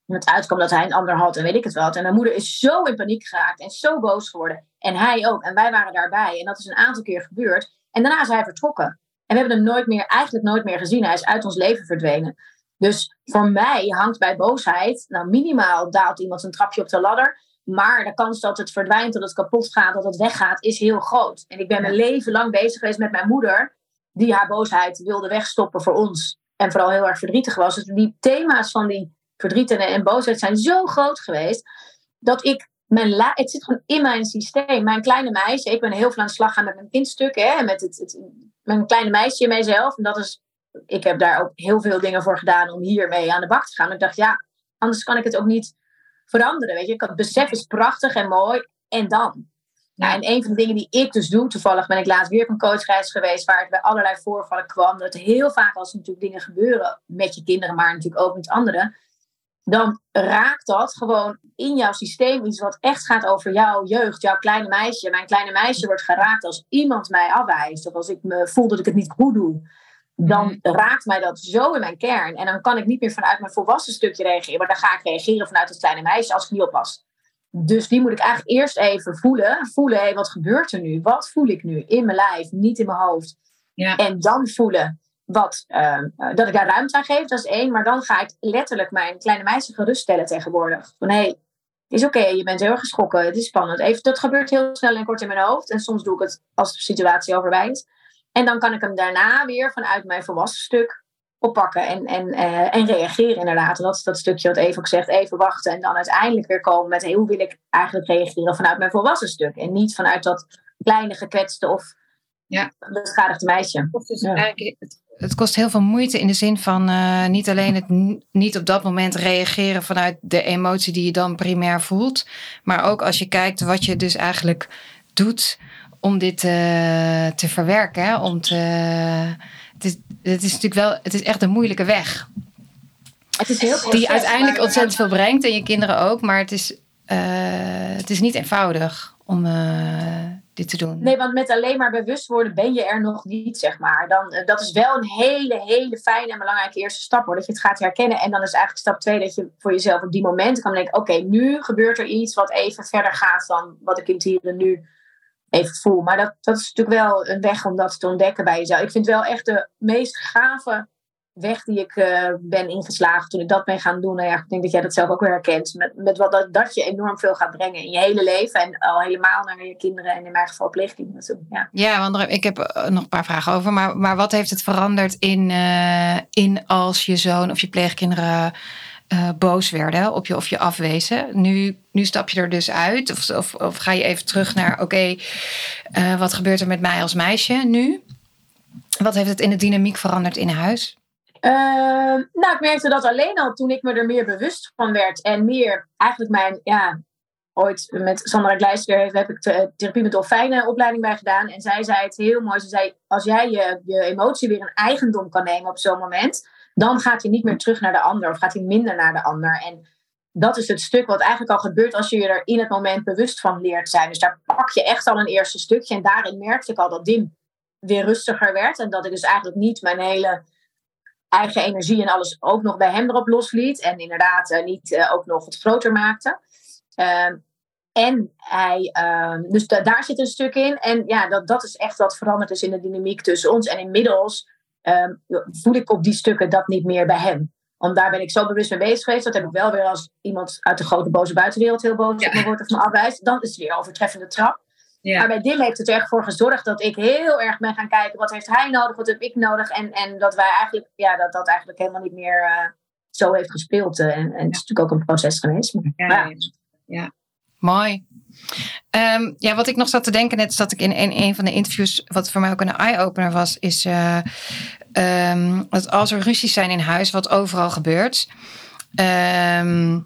B: En het uitkwam dat hij een ander had en weet ik het wel. En mijn moeder is zo in paniek geraakt en zo boos geworden. En hij ook. En wij waren daarbij. En dat is een aantal keer gebeurd. En daarna is hij vertrokken. En we hebben hem nooit meer, eigenlijk nooit meer gezien. Hij is uit ons leven verdwenen. Dus voor mij hangt bij boosheid, nou minimaal daalt iemand een trapje op de ladder. Maar de kans dat het verdwijnt, dat het kapot gaat, dat het weggaat, is heel groot. En ik ben mijn leven lang bezig geweest met mijn moeder, die haar boosheid wilde wegstoppen voor ons. En vooral heel erg verdrietig was. Dus die thema's van die verdriet en boosheid zijn zo groot geweest, dat ik mijn het zit gewoon in mijn systeem. Mijn kleine meisje, ik ben heel veel aan de slag gaan met mijn kindstuk, hè, met het, het, mijn kleine meisje in mijzelf. En dat is, ik heb daar ook heel veel dingen voor gedaan om hiermee aan de bak te gaan. ik dacht, ja, anders kan ik het ook niet veranderen. Weet je, het besef is prachtig en mooi. En dan? Ja, en een van de dingen die ik dus doe, toevallig ben ik laatst weer op een coachreis geweest, waar het bij allerlei voorvallen kwam. Dat heel vaak als er natuurlijk dingen gebeuren met je kinderen, maar natuurlijk ook met anderen, dan raakt dat gewoon in jouw systeem iets wat echt gaat over jouw jeugd, jouw kleine meisje. Mijn kleine meisje wordt geraakt als iemand mij afwijst of als ik me voel dat ik het niet goed doe. Dan mhm. raakt mij dat zo in mijn kern. En dan kan ik niet meer vanuit mijn volwassen stukje reageren. Maar dan ga ik reageren vanuit het kleine meisje als ik niet oppas. Dus die moet ik eigenlijk eerst even voelen. Voelen, hé, wat gebeurt er nu? Wat voel ik nu in mijn lijf, niet in mijn hoofd? Ja. En dan voelen, wat, ehm, eh, dat ik daar ruimte aan geef, dat is één. Maar dan ga ik letterlijk mijn kleine meisje geruststellen tegenwoordig. Van hé, hey, het is oké, je bent heel erg geschrokken, het is spannend. Even, dat gebeurt heel snel en kort in mijn hoofd. En soms doe ik het als de situatie overbij is. En dan kan ik hem daarna weer vanuit mijn volwassen stuk oppakken en, en, uh, en reageren inderdaad. En dat is dat stukje wat Eva ook zegt, even wachten en dan uiteindelijk weer komen met hey, hoe wil ik eigenlijk reageren vanuit mijn volwassen stuk. En niet vanuit dat kleine gekwetste of ja. beschadigde meisje.
A: Dus ja het kost heel veel moeite in de zin van uh, niet alleen het niet op dat moment reageren vanuit de emotie die je dan primair voelt, maar ook als je kijkt wat je dus eigenlijk doet om dit uh, te verwerken. Om te, het, is, het is natuurlijk wel, het is echt een moeilijke weg.
B: Het is heel
A: die uiteindelijk ontzettend veel brengt en je kinderen ook, maar het is, uh, het is niet eenvoudig om dit te doen.
B: Nee, want met alleen maar bewust worden ben je er nog niet, zeg maar. Dan, eh, dat is wel een hele, hele fijne en belangrijke eerste stap, hoor. Dat je het gaat herkennen. En dan is eigenlijk stap twee dat je voor jezelf op die momenten kan denken... oké, nu gebeurt er iets wat even verder gaat dan wat ik in het hier en nu even voel. Maar dat, dat is natuurlijk wel een weg om dat te ontdekken bij jezelf. Ik vind wel echt de meest gave weg die ik uh, ben ingeslagen toen ik dat ben gaan doen. Nou ja, ik denk dat jij dat zelf ook weer herkent. Met, met wat dat, dat je enorm veel gaat brengen in je hele leven. En al helemaal naar je kinderen en in mijn geval pleegkinderen Ja,
A: ja want ik heb nog een paar vragen over. Maar, maar wat heeft het veranderd in, uh, in als je zoon of je pleegkinderen uh, boos werden op je of je afwezen. Nu, nu stap je er dus uit. Of, of, of ga je even terug naar: oké, uh, wat gebeurt er met mij als meisje nu? Wat heeft het in de dynamiek veranderd in huis?
B: Uh, nou, ik merkte dat alleen al toen ik me er meer bewust van werd. En meer eigenlijk mijn, ja, ooit met Sandra Gleister heb ik therapie met dolfijnen opleiding bij gedaan. En zij zei het heel mooi. Ze zei, als jij je, je emotie weer een eigendom kan nemen op zo'n moment dan gaat hij niet meer terug naar de ander of gaat hij minder naar de ander. En dat is het stuk wat eigenlijk al gebeurt als je je er in het moment bewust van leert zijn. Dus daar pak je echt al een eerste stukje. En daarin merkte ik al dat Dim weer rustiger werd. En dat ik dus eigenlijk niet mijn hele eigen energie en alles ook nog bij hem erop losliet. En inderdaad uh, niet uh, ook nog het groter maakte. Uh, en hij, ehm, dus daar zit een stuk in. En ja, dat, dat is echt wat veranderd is in de dynamiek tussen ons. En inmiddels um, voel ik op die stukken dat niet meer bij hem. Want daar ben ik zo bewust mee bezig geweest. Dat heb ik wel weer als iemand uit de grote boze buitenwereld heel boos op me wordt of me afwijst. Dan is het weer overtreffende trap. Ja. Maar bij Dim heeft het er echt voor gezorgd dat ik heel erg ben gaan kijken. Wat heeft hij nodig? Wat heb ik nodig? En, en dat wij eigenlijk, ja, dat dat eigenlijk helemaal niet meer uh, zo heeft gespeeld. Uh, en, en het is natuurlijk ook een proces geweest. Maar, ja,
A: ja. ja. Mooi. Um, ja, wat ik nog zat te denken, net zat ik in een, een van de interviews, wat voor mij ook een eye-opener was, is uh, um, dat als er ruzies zijn in huis, wat overal gebeurt. Um,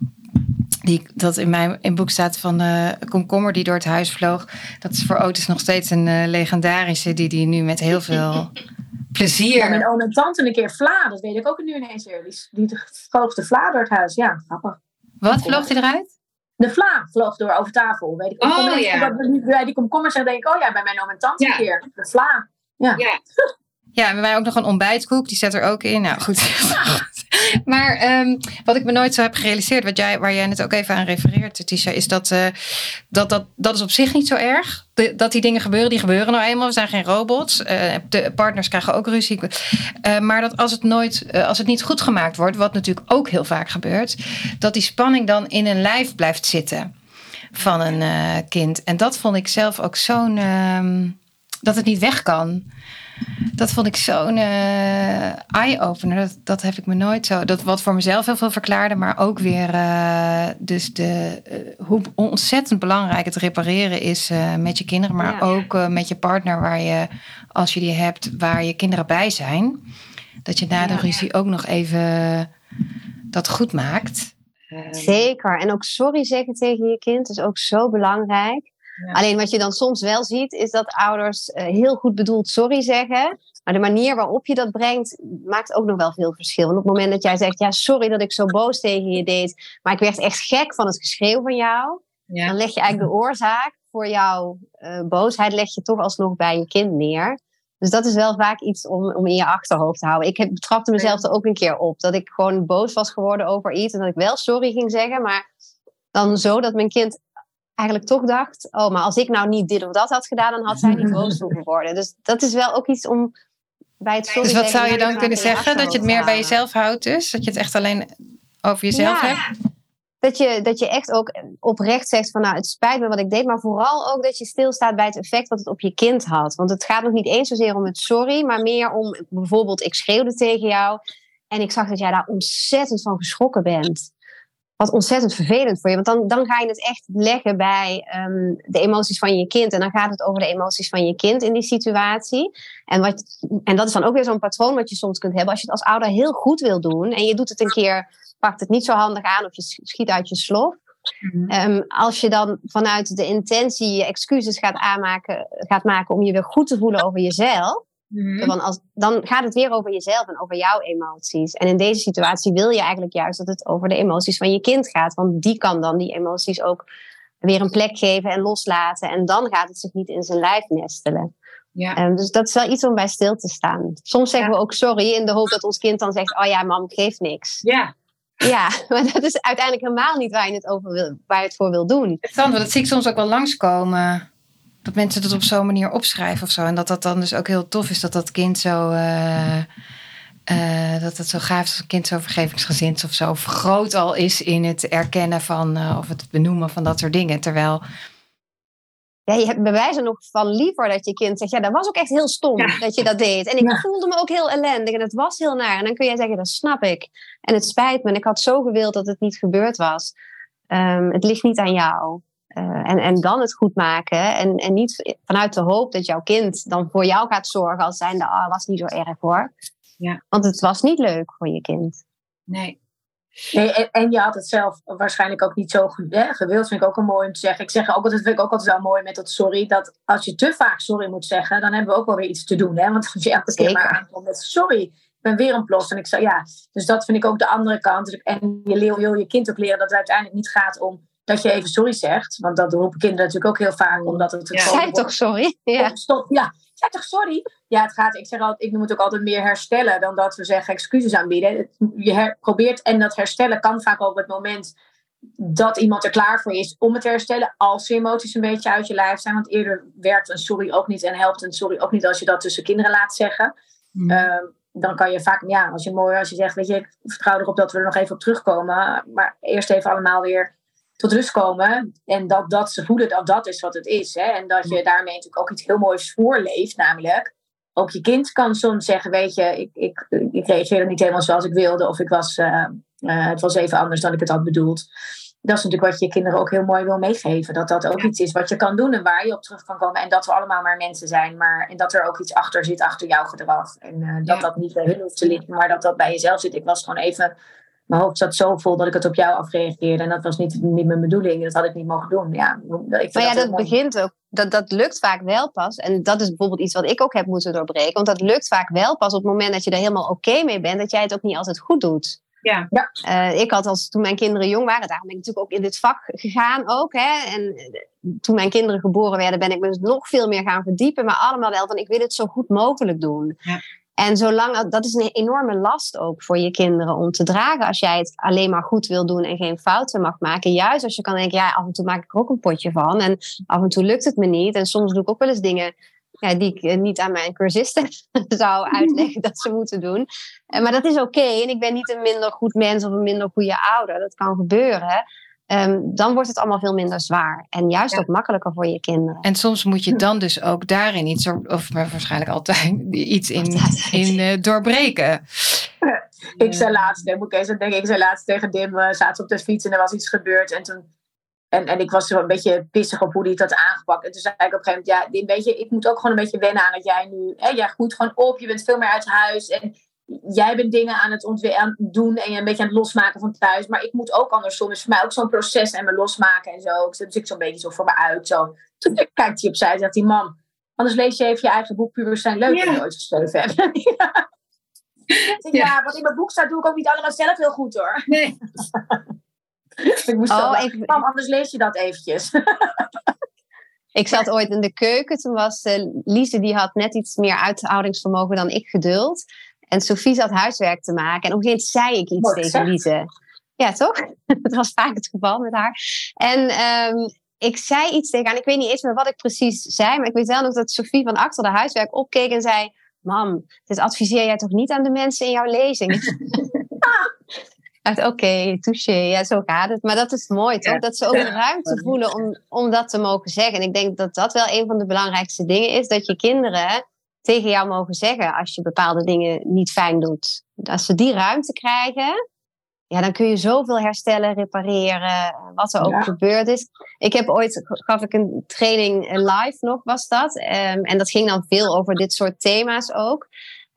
A: die, dat in mijn in boek staat van de komkommer die door het huis vloog. Dat is voor Otis nog steeds een uh, legendarische, die die nu met heel veel plezier. Ja,
B: mijn oom en tante een keer Vla, dat weet ik ook nu ineens weer. Die, die vloog de Vla door het huis. Ja, grappig.
A: Wat vloog hij eruit?
B: De vla vloog door over tafel. Weet ik. Oh, ja. Bij die komkommers en denk ik, oh ja, bij mijn oom en tante ja. keer. De vla. Ja. ja.
A: Ja, en wij ook nog een ontbijtkoek, die zet er ook in. Nou goed. maar um, wat ik me nooit zo heb gerealiseerd, wat jij, waar jij net ook even aan refereert, Tisha, is dat, uh, dat, dat dat is op zich niet zo erg. Dat die dingen gebeuren, die gebeuren nou eenmaal. We zijn geen robots. Uh, de partners krijgen ook ruzie. Uh, maar dat als het nooit, als het niet goed gemaakt wordt, wat natuurlijk ook heel vaak gebeurt, dat die spanning dan in een lijf blijft zitten van een kind. En dat vond ik zelf ook zo'n. Ehm, dat het niet weg kan dat vond ik zo'n uh, eye-opener. Dat, dat heb ik me nooit zo. Dat wat voor mezelf heel veel verklaarde, maar ook weer uh, dus de, uh, hoe ontzettend belangrijk het repareren is met je kinderen, maar ook met je partner, waar je, als je die hebt, waar je kinderen bij zijn. Dat je na de ruzie ook nog even dat goed maakt.
C: Zeker. En ook sorry zeggen tegen je kind is ook zo belangrijk. Alleen wat je dan soms wel ziet, is dat ouders uh, heel goed bedoeld sorry zeggen. Maar de manier waarop je dat brengt, maakt ook nog wel veel verschil. Want op het moment dat jij zegt, ja, sorry dat ik zo boos tegen je deed, maar ik werd echt gek van het geschreeuw van jou, dan leg je eigenlijk de oorzaak voor jouw uh, boosheid, leg je toch alsnog bij je kind neer. Dus dat is wel vaak iets om, om in je achterhoofd te houden. Ik heb, betrapte mezelf er ook een keer op. Dat ik gewoon boos was geworden over iets. En dat ik wel sorry ging zeggen. Maar dan zo dat mijn kind eigenlijk toch dacht: oh, maar als ik nou niet dit of dat had gedaan, dan had zij niet boos hoeven worden. Dus dat is wel ook iets om bij het
A: sorry Dus wat zou je dan kunnen zeggen? Dat je het meer bij jezelf houdt, dus? Dat je het echt alleen over jezelf ja. hebt?
C: Dat je, dat je echt ook oprecht zegt van nou, het spijt me wat ik deed, maar vooral ook dat je stilstaat bij het effect wat het op je kind had. Want het gaat nog niet eens zozeer om het sorry, maar meer om bijvoorbeeld ik schreeuwde tegen jou en ik zag dat jij daar ontzettend van geschrokken bent wat ontzettend vervelend voor je. Want dan, dan ga je het echt leggen bij um, de emoties van je kind. En dan gaat het over de emoties van je kind in die situatie. En, wat, en dat is dan ook weer zo'n patroon wat je soms kunt hebben. Als je het als ouder heel goed wil doen en je doet het een keer, pakt het niet zo handig aan of je schiet uit je slof. Um, als je dan vanuit de intentie je excuses gaat, aanmaken, gaat maken om je weer goed te voelen over jezelf. Mm als, dan gaat het weer over jezelf en over jouw emoties. En in deze situatie wil je eigenlijk juist dat het over de emoties van je kind gaat. Want die kan dan die emoties ook weer een plek geven en loslaten. En dan gaat het zich niet in zijn lijf nestelen. Ja. Um, dus dat is wel iets om bij stil te staan. Soms zeggen we ook sorry in de hoop dat ons kind dan zegt: Oh ja, mam, geeft niks.
A: Ja.
C: Ja, maar dat is uiteindelijk helemaal niet waar je het, over wil, waar je het voor wil doen.
A: Interessant, dat zie ik soms ook wel langskomen dat mensen het op zo'n manier opschrijven of zo. En dat dat dan dus ook heel tof is dat dat kind zo. Uh, uh, dat het zo gaaf is als een kind zo vergevingsgezind of zo groot al is in het erkennen van uh, of het benoemen van dat soort dingen. Terwijl
C: ja, je hebt bewijzen nog van liever dat je kind zegt, ja, dat was ook echt heel stom dat je dat deed. En ik voelde me ook heel ellendig en het was heel naar. En dan kun jij zeggen, dat snap ik. En het spijt me en ik had zo gewild dat het niet gebeurd was. Um, het ligt niet aan jou. Uh, en, en dan het goed maken. En, en niet vanuit de hoop dat jouw kind dan voor jou gaat zorgen als zijnde, ah, oh, was niet zo erg hoor. Ja. Want het was niet leuk voor je kind.
A: Nee.
B: Nee, en, en, je had het zelf waarschijnlijk ook niet zo hè, gewild. Vind ik ook een mooi om te zeggen. Ik zeg ook altijd, vind ik ook altijd wel mooi met dat sorry. Dat als je te vaak sorry moet zeggen, dan hebben we ook wel weer iets te doen. Hè? Want als je elke keer maar aankomt met sorry, ik ben weer een plos. En ik zei ja, dus dat vind ik ook de andere kant. En je wil je kind ook leren dat het uiteindelijk niet gaat om dat je even sorry zegt. Want dat roepen kinderen natuurlijk ook heel vaak, omdat het...
C: Ja. Zeg toch sorry?
B: Ja. Stop, ja, zeg toch sorry? Ja, het gaat, ik, zeg altijd, ik noem het ook altijd meer herstellen dan dat we zeggen excuses aanbieden. Je her, probeert, en dat herstellen kan vaak op het moment dat iemand er klaar voor is om het te herstellen, als je emoties een beetje uit je lijf zijn. Want eerder werkt een sorry ook niet en helpt een sorry ook niet als je dat tussen kinderen laat zeggen. Mm. Ehm, dan kan je vaak, ja, als je mooi, als je zegt, weet je, ik vertrouw erop dat we er nog even op terugkomen. Maar eerst even allemaal weer tot rust komen. En dat, dat ze voelen dat dat is wat het is. Hè? En dat je daarmee natuurlijk ook iets heel moois voorleeft. Namelijk, ook je kind kan soms zeggen, weet je, ik, ik, ik reageerde niet helemaal zoals ik wilde. Of ik was, uh, uh, het was even anders dan ik het had bedoeld. Dat is natuurlijk wat je kinderen ook heel mooi wil meegeven. Dat dat ook iets is wat je kan doen en waar je op terug kan komen. En dat we allemaal maar mensen zijn. Maar, en dat er ook iets achter zit, achter jouw gedrag. En uh, dat dat niet bij hun hoeft te liggen, maar dat dat bij jezelf zit. Ik was gewoon even mijn hoofd zat zo vol dat ik het op jou afreageerde. En dat was niet, niet mijn bedoeling. Dat had ik niet mogen doen. Ja,
C: ik maar ja, dat, begint ook. Dat, dat lukt vaak wel pas. En dat is bijvoorbeeld iets wat ik ook heb moeten doorbreken. Want dat lukt vaak wel pas op het moment dat je er helemaal oké mee bent. Dat jij het ook niet altijd goed doet.
B: Ja. ja.
C: Uh, ik had als toen mijn kinderen jong waren, daarom ben ik natuurlijk ook in dit vak gegaan ook. Hè. En eh, toen mijn kinderen geboren werden, ben ik me nog veel meer gaan verdiepen. Maar allemaal wel van ik wil het zo goed mogelijk doen. Ja. En zolang, dat is een enorme last ook voor je kinderen om te dragen. Als jij het alleen maar goed wil doen en geen fouten mag maken. Juist als je kan denken, ja, af en toe maak ik er ook een potje van. En af en toe lukt het me niet. En soms doe ik ook wel eens dingen ja, die ik eh, niet aan mijn cursisten zou uitleggen dat ze moeten doen. Eh, maar dat is oké. En ik ben niet een minder goed mens of een minder goede ouder. Dat kan gebeuren. Ehm, dan wordt het allemaal veel minder zwaar. En juist ook makkelijker voor je kinderen.
A: En soms moet je dan dus ook daarin iets, of waarschijnlijk altijd, iets in, in uh, doorbreken.
B: Ik zei laatst, moet ik eens denken, ik zei laatst tegen Dim, we zaten op de fiets en er was iets gebeurd. En toen en, en ik was zo een beetje pissig op hoe hij het had aangepakt. En toen zei ik op een gegeven moment, ja, Dim, weet je, ik moet ook gewoon een beetje wennen aan dat jij nu, hè, jij groeit gewoon op, je bent veel meer uit huis. En jij bent dingen aan het, aan doen en je een beetje aan het losmaken van thuis. Maar ik moet ook andersom. is voor mij ook zo'n proces en me losmaken en zo. Dus ik zo'n beetje zo voor me uit. Zo. Toen kijkt hij opzij en zegt hij, mam, anders lees je even je eigen boek Puur zijn leuk ja. je ooit geschreven hebt. ja. ja. wat in mijn boek staat doe ik ook niet allemaal zelf heel goed hoor. Nee. ik moest oh, ik... mam, anders lees je dat eventjes.
C: Ik zat ooit in de keuken. Toen was uh, Lise, die had net iets meer uithoudingsvermogen dan ik geduld. En Sofie zat huiswerk te maken. En op een gegeven moment zei ik iets tegen Lise. Ja, toch? dat was vaak het geval met haar. En um, ik zei iets tegen haar. En ik weet niet eens meer wat ik precies zei. Maar ik weet wel nog dat Sofie van achter de huiswerk opkeek en zei... Mam, dit adviseer jij toch niet aan de mensen in jouw lezing? oké, okay, touché, ja, zo gaat het. Maar dat is mooi, toch? Dat ze ook de ruimte voelen om, om dat te mogen zeggen. En ik denk dat dat wel een van de belangrijkste dingen is. Dat je kinderen tegen jou mogen zeggen als je bepaalde dingen niet fijn doet. Als ze die ruimte krijgen, ja, dan kun je zoveel herstellen, repareren, wat er ook gebeurd is. Ik heb ooit, gaf ik een training live nog, was dat. Um, en dat ging dan veel over dit soort thema's ook.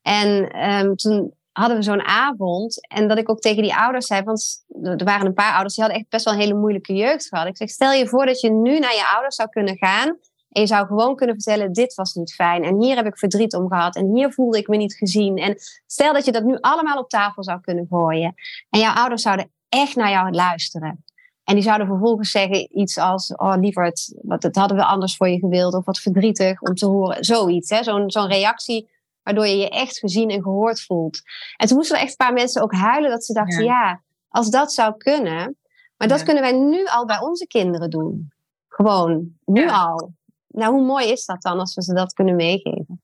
C: En um, toen hadden we zo'n avond. En dat ik ook tegen die ouders zei, want er waren een paar ouders die hadden echt best wel een hele moeilijke jeugd gehad. Ik zeg, stel je voor dat je nu naar je ouders zou kunnen gaan en je zou gewoon kunnen vertellen, dit was niet fijn. En hier heb ik verdriet om gehad. En hier voelde ik me niet gezien. En stel dat je dat nu allemaal op tafel zou kunnen gooien. En jouw ouders zouden echt naar jou luisteren. En die zouden vervolgens zeggen iets als, oh lieverd, wat, dat hadden we anders voor je gewild. Of wat verdrietig om te horen. Zoiets, hè? Zo'n zo'n reactie waardoor je je echt gezien en gehoord voelt. En toen moesten er echt een paar mensen ook huilen dat ze dachten, ja, als dat zou kunnen. Maar dat kunnen wij nu al bij onze kinderen doen. Gewoon, nu al. Nou, hoe mooi is dat dan als we ze dat kunnen meegeven?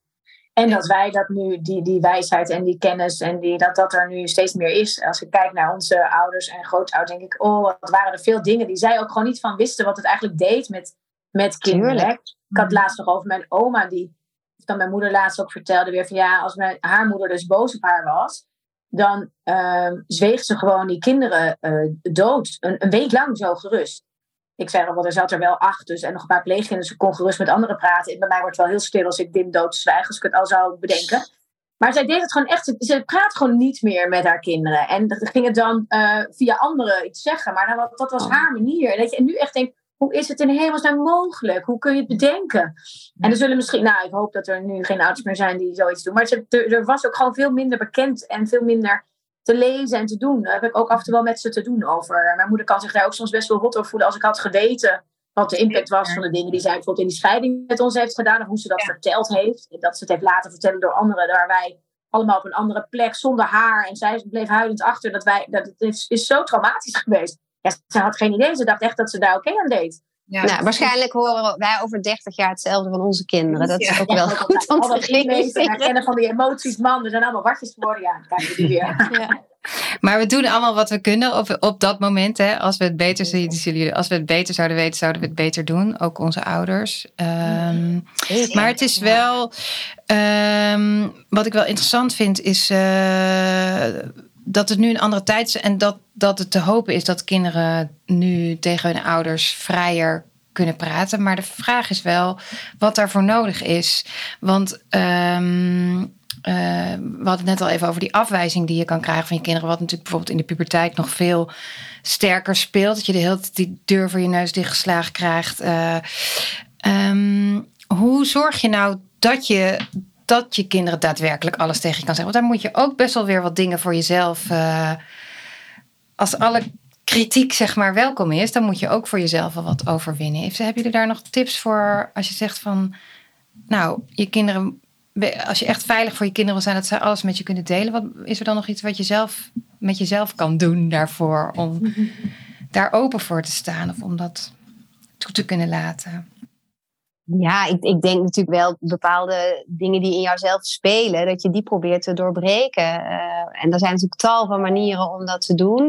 B: En dat wij dat nu, die, die wijsheid en die kennis en die, dat dat er nu steeds meer is. Als ik kijk naar onze ouders en grootouders, denk ik, oh, wat waren er veel dingen die zij ook gewoon niet van wisten wat het eigenlijk deed met, met kinderen. Ik had laatst nog over mijn oma, die dan mijn moeder laatst ook vertelde weer van ja, als mijn, haar moeder dus boos op haar was, dan uh, zweeg ze gewoon die kinderen uh, dood. Een, een, week lang zo gerust. Ik zei al, want er zat er wel acht, dus en nog een paar pleegkinderen, dus ik kon gerust met anderen praten. En bij mij wordt het wel heel stil als ik dim dood zwijg, als ik het al zou bedenken. Maar zij deed het gewoon echt, ze praat gewoon niet meer met haar kinderen. En ging het dan uh, via anderen iets zeggen, maar dan, dat was oh. haar manier. En, dat je, en nu echt denkt, hoe is het in hemelsnaam mogelijk? Hoe kun je het bedenken? En er zullen misschien, nou, ik hoop dat er nu geen ouders meer zijn die zoiets doen. Maar er, er was ook gewoon veel minder bekend en veel minder te lezen en te doen. Daar heb ik ook af en toe wel met ze te doen over. Mijn moeder kan zich daar ook soms best wel rot over voelen. Als ik had geweten wat de impact was van de dingen die zij bijvoorbeeld in die scheiding met ons heeft gedaan. Of hoe ze dat verteld heeft. En dat ze het heeft laten vertellen door anderen. Daar wij allemaal op een andere plek zonder haar. En zij bleef huilend achter. Dat, wij, dat het is, is zo traumatisch geweest ze had geen idee. Ze dacht echt dat ze daar oké aan deed.
C: Ja. Nou, waarschijnlijk horen wij over 30 jaar hetzelfde van onze kinderen. Dat is ook wel goed om te
B: herkennen van die emoties. Man, er zijn allemaal watjes geworden. Ja, kijk je weer. Ja.
A: Maar we doen allemaal wat we kunnen op, op dat moment. Hè. Als, we het beter, als we het beter zouden weten, zouden we het beter doen. Ook onze ouders. Um, maar het is wel... Um, wat ik wel interessant vind, is... Uh, dat het nu een andere tijd is en dat, dat het te hopen is dat kinderen nu tegen hun ouders vrijer kunnen praten. Maar de vraag is wel wat daarvoor nodig is. Want um, uh, we hadden het net al even over die afwijzing die je kan krijgen van je kinderen. Wat natuurlijk bijvoorbeeld in de puberteit nog veel sterker speelt. Dat je de hele tijd die deur voor je neus dichtgeslagen krijgt. Uh, um, hoe zorg je nou dat je dat je kinderen daadwerkelijk alles tegen je kan zeggen. Want daar moet je ook best wel weer wat dingen voor jezelf. Uh, als alle kritiek zeg maar welkom is, dan moet je ook voor jezelf wel wat overwinnen. Hebben jullie daar nog tips voor als je zegt van, nou, je kinderen, als je echt veilig voor je kinderen wil zijn, dat zij alles met je kunnen delen. Wat, is er dan nog iets wat je zelf met jezelf kan doen daarvoor om daar open voor te staan of om dat toe te kunnen laten?
C: Ja, ik, ik denk natuurlijk wel bepaalde dingen die in jouzelf spelen, dat je die probeert te doorbreken. Uh, en er zijn natuurlijk tal van manieren om dat te doen.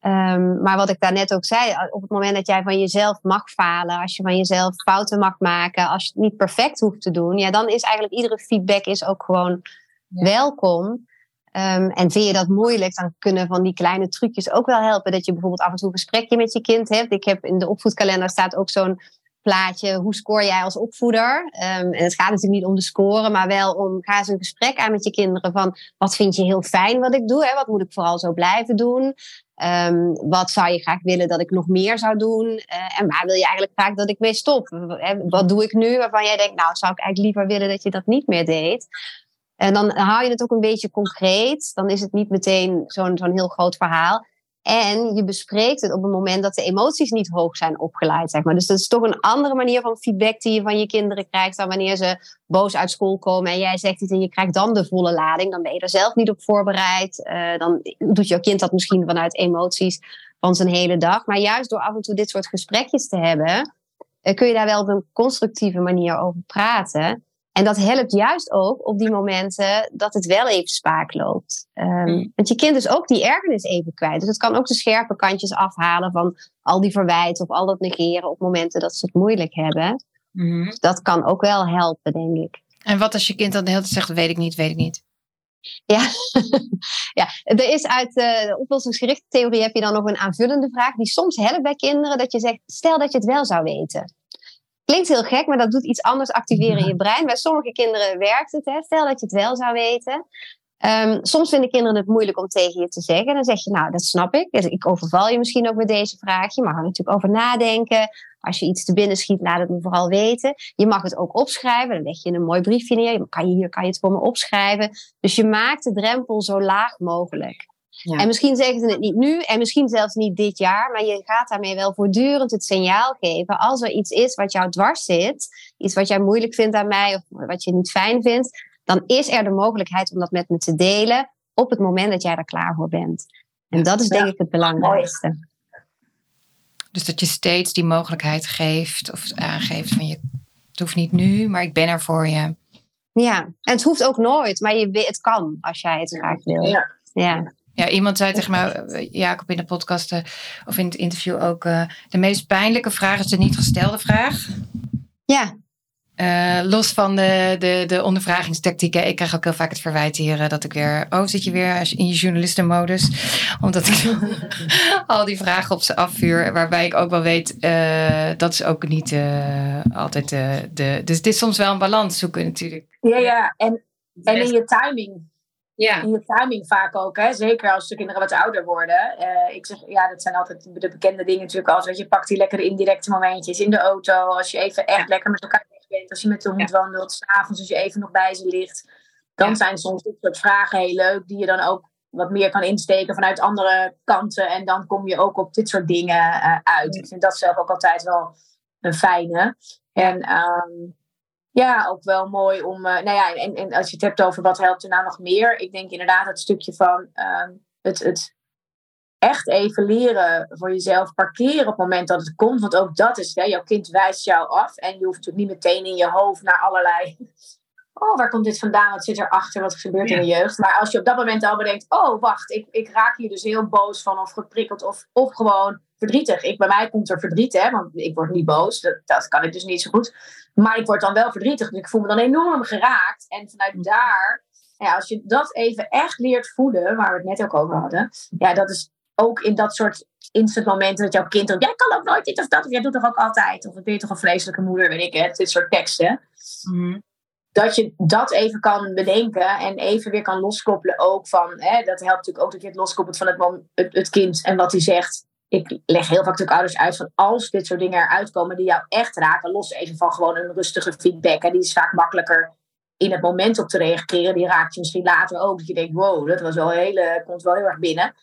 C: Um, maar wat ik daarnet ook zei, op het moment dat jij van jezelf mag falen, als je van jezelf fouten mag maken, als je het niet perfect hoeft te doen, ja, dan is eigenlijk iedere feedback is ook gewoon welkom. Um, en vind je dat moeilijk, dan kunnen van die kleine trucjes ook wel helpen. Dat je bijvoorbeeld af en toe een gesprekje met je kind hebt. Ik heb in de opvoedkalender staat ook zo'n plaatje, hoe scoor jij als opvoeder? Um, en het gaat natuurlijk niet om de score, maar wel om, ga eens een gesprek aan met je kinderen van, wat vind je heel fijn wat ik doe? Hè? Wat moet ik vooral zo blijven doen? Um, wat zou je graag willen dat ik nog meer zou doen? Uh, en waar wil je eigenlijk graag dat ik mee stop? Wat doe ik nu waarvan jij denkt, nou zou ik eigenlijk liever willen dat je dat niet meer deed? En dan hou je het ook een beetje concreet. Dan is het niet meteen zo'n zo'n heel groot verhaal. En je bespreekt het op het moment dat de emoties niet hoog zijn opgeleid. Zeg maar. Dus dat is toch een andere manier van feedback die je van je kinderen krijgt dan wanneer ze boos uit school komen en jij zegt iets en je krijgt dan de volle lading. Dan ben je er zelf niet op voorbereid. Uh, dan doet jouw kind dat misschien vanuit emoties van zijn hele dag. Maar juist door af en toe dit soort gesprekjes te hebben, uh, kun je daar wel op een constructieve manier over praten. En dat helpt juist ook op die momenten dat het wel even spaak loopt. Um, Want je kind is ook die ergernis even kwijt. Dus het kan ook de scherpe kantjes afhalen van al die verwijten of al dat negeren op momenten dat ze het moeilijk hebben. Mm. Dus dat kan ook wel helpen, denk ik.
A: En wat als je kind dan de hele tijd zegt, weet ik niet, weet ik niet?
C: Ja, ja er is uit de oplossingsgerichte theorie heb je dan nog een aanvullende vraag die soms helpt bij kinderen. Dat je zegt, stel dat je het wel zou weten. Klinkt heel gek, maar dat doet iets anders activeren in je brein. Bij sommige kinderen werkt het. Hè? Stel dat je het wel zou weten. Um, soms vinden kinderen het moeilijk om tegen je te zeggen. Dan zeg je, nou, dat snap ik. Dus ik overval je misschien ook met deze vraag. Je mag er natuurlijk over nadenken. Als je iets te binnen schiet, laat het me vooral weten. Je mag het ook opschrijven. Dan leg je een mooi briefje neer. Kan je, hier kan je het voor me opschrijven. Dus je maakt de drempel zo laag mogelijk. En misschien zeggen ze het niet nu en misschien zelfs niet dit jaar, maar je gaat daarmee wel voortdurend het signaal geven als er iets is wat jou dwars zit, iets wat jij moeilijk vindt aan mij of wat je niet fijn vindt, dan is er de mogelijkheid om dat met me te delen op het moment dat jij er klaar voor bent. En dat is denk ik het belangrijkste.
A: Dus dat je steeds die mogelijkheid geeft of aangeeft van je, het hoeft niet nu, maar ik ben er voor je.
C: Ja, en het hoeft ook nooit, maar je, het kan als jij het graag wil.
B: Ja.
C: ja.
A: Ja, iemand zei tegen mij, eh, Jacob in de podcast uh, of in het interview ook, uh, de meest pijnlijke vraag is de niet gestelde vraag.
C: Ja.
A: Uh, los van de, de, de ondervragingstactieken. Ik krijg ook heel vaak het verwijt hier dat ik weer. Oh, zit je weer in je journalistenmodus? Omdat ik al die vragen op ze afvuur. Waarbij ik ook wel weet, uh, dat is ook niet uh, altijd de, de. Dus het is soms wel een balans zoeken natuurlijk.
B: Ja, ja. En, en in je timing.
A: Ja.
B: In je timing vaak ook, hè? zeker als de kinderen wat ouder worden. Uh, ik zeg, ja, dat zijn altijd de bekende dingen natuurlijk. Als je pakt die lekkere indirecte momentjes in de auto. Als je even echt lekker met elkaar bent. Als je met de hond ja. wandelt. S'avonds als je even nog bij ze ligt. Dan ja. zijn soms dit soort vragen heel leuk. Die je dan ook wat meer kan insteken vanuit andere kanten. En dan kom je ook op dit soort dingen uh, uit. Ik vind dat zelf ook altijd wel een fijne. En um, ja, ook wel mooi om. Uh, nou ja, en, en als je het hebt over wat helpt er nou nog meer. Ik denk inderdaad het stukje van uh, het, het echt even leren voor jezelf parkeren op het moment dat het komt. Want ook dat is, hè, jouw kind wijst jou af. En je hoeft natuurlijk niet meteen in je hoofd naar allerlei. Oh, waar komt dit vandaan? Wat zit erachter? Wat gebeurt ja. in de jeugd? Maar als je op dat moment al bedenkt: oh, wacht, ik, ik raak hier dus heel boos van, of geprikkeld, of, of gewoon verdrietig. Ik, bij mij komt er verdriet, hè, want ik word niet boos. Dat, dat kan ik dus niet zo goed. Maar ik word dan wel verdrietig. Dus ik voel me dan enorm geraakt. En vanuit daar, ja, als je dat even echt leert voelen, waar we het net ook over hadden. Ja, dat is ook in dat soort instant momenten dat jouw kind jij kan ook nooit dit of dat, of jij doet toch ook altijd, of ben je toch een vreselijke moeder, weet ik het, dit soort teksten.
A: Mm.
B: Dat je dat even kan bedenken en even weer kan loskoppelen ook van, hè, dat helpt natuurlijk ook dat je het loskoppelt van het, het, het kind en wat hij zegt. Ik leg heel vaak natuurlijk ouders uit van als dit soort dingen eruit komen die jou echt raken, los even van gewoon een rustige feedback. En die is vaak makkelijker in het moment op te reageren. Die raakt je misschien later ook. Dat je denkt, wow, dat was wel hele, komt wel heel erg binnen.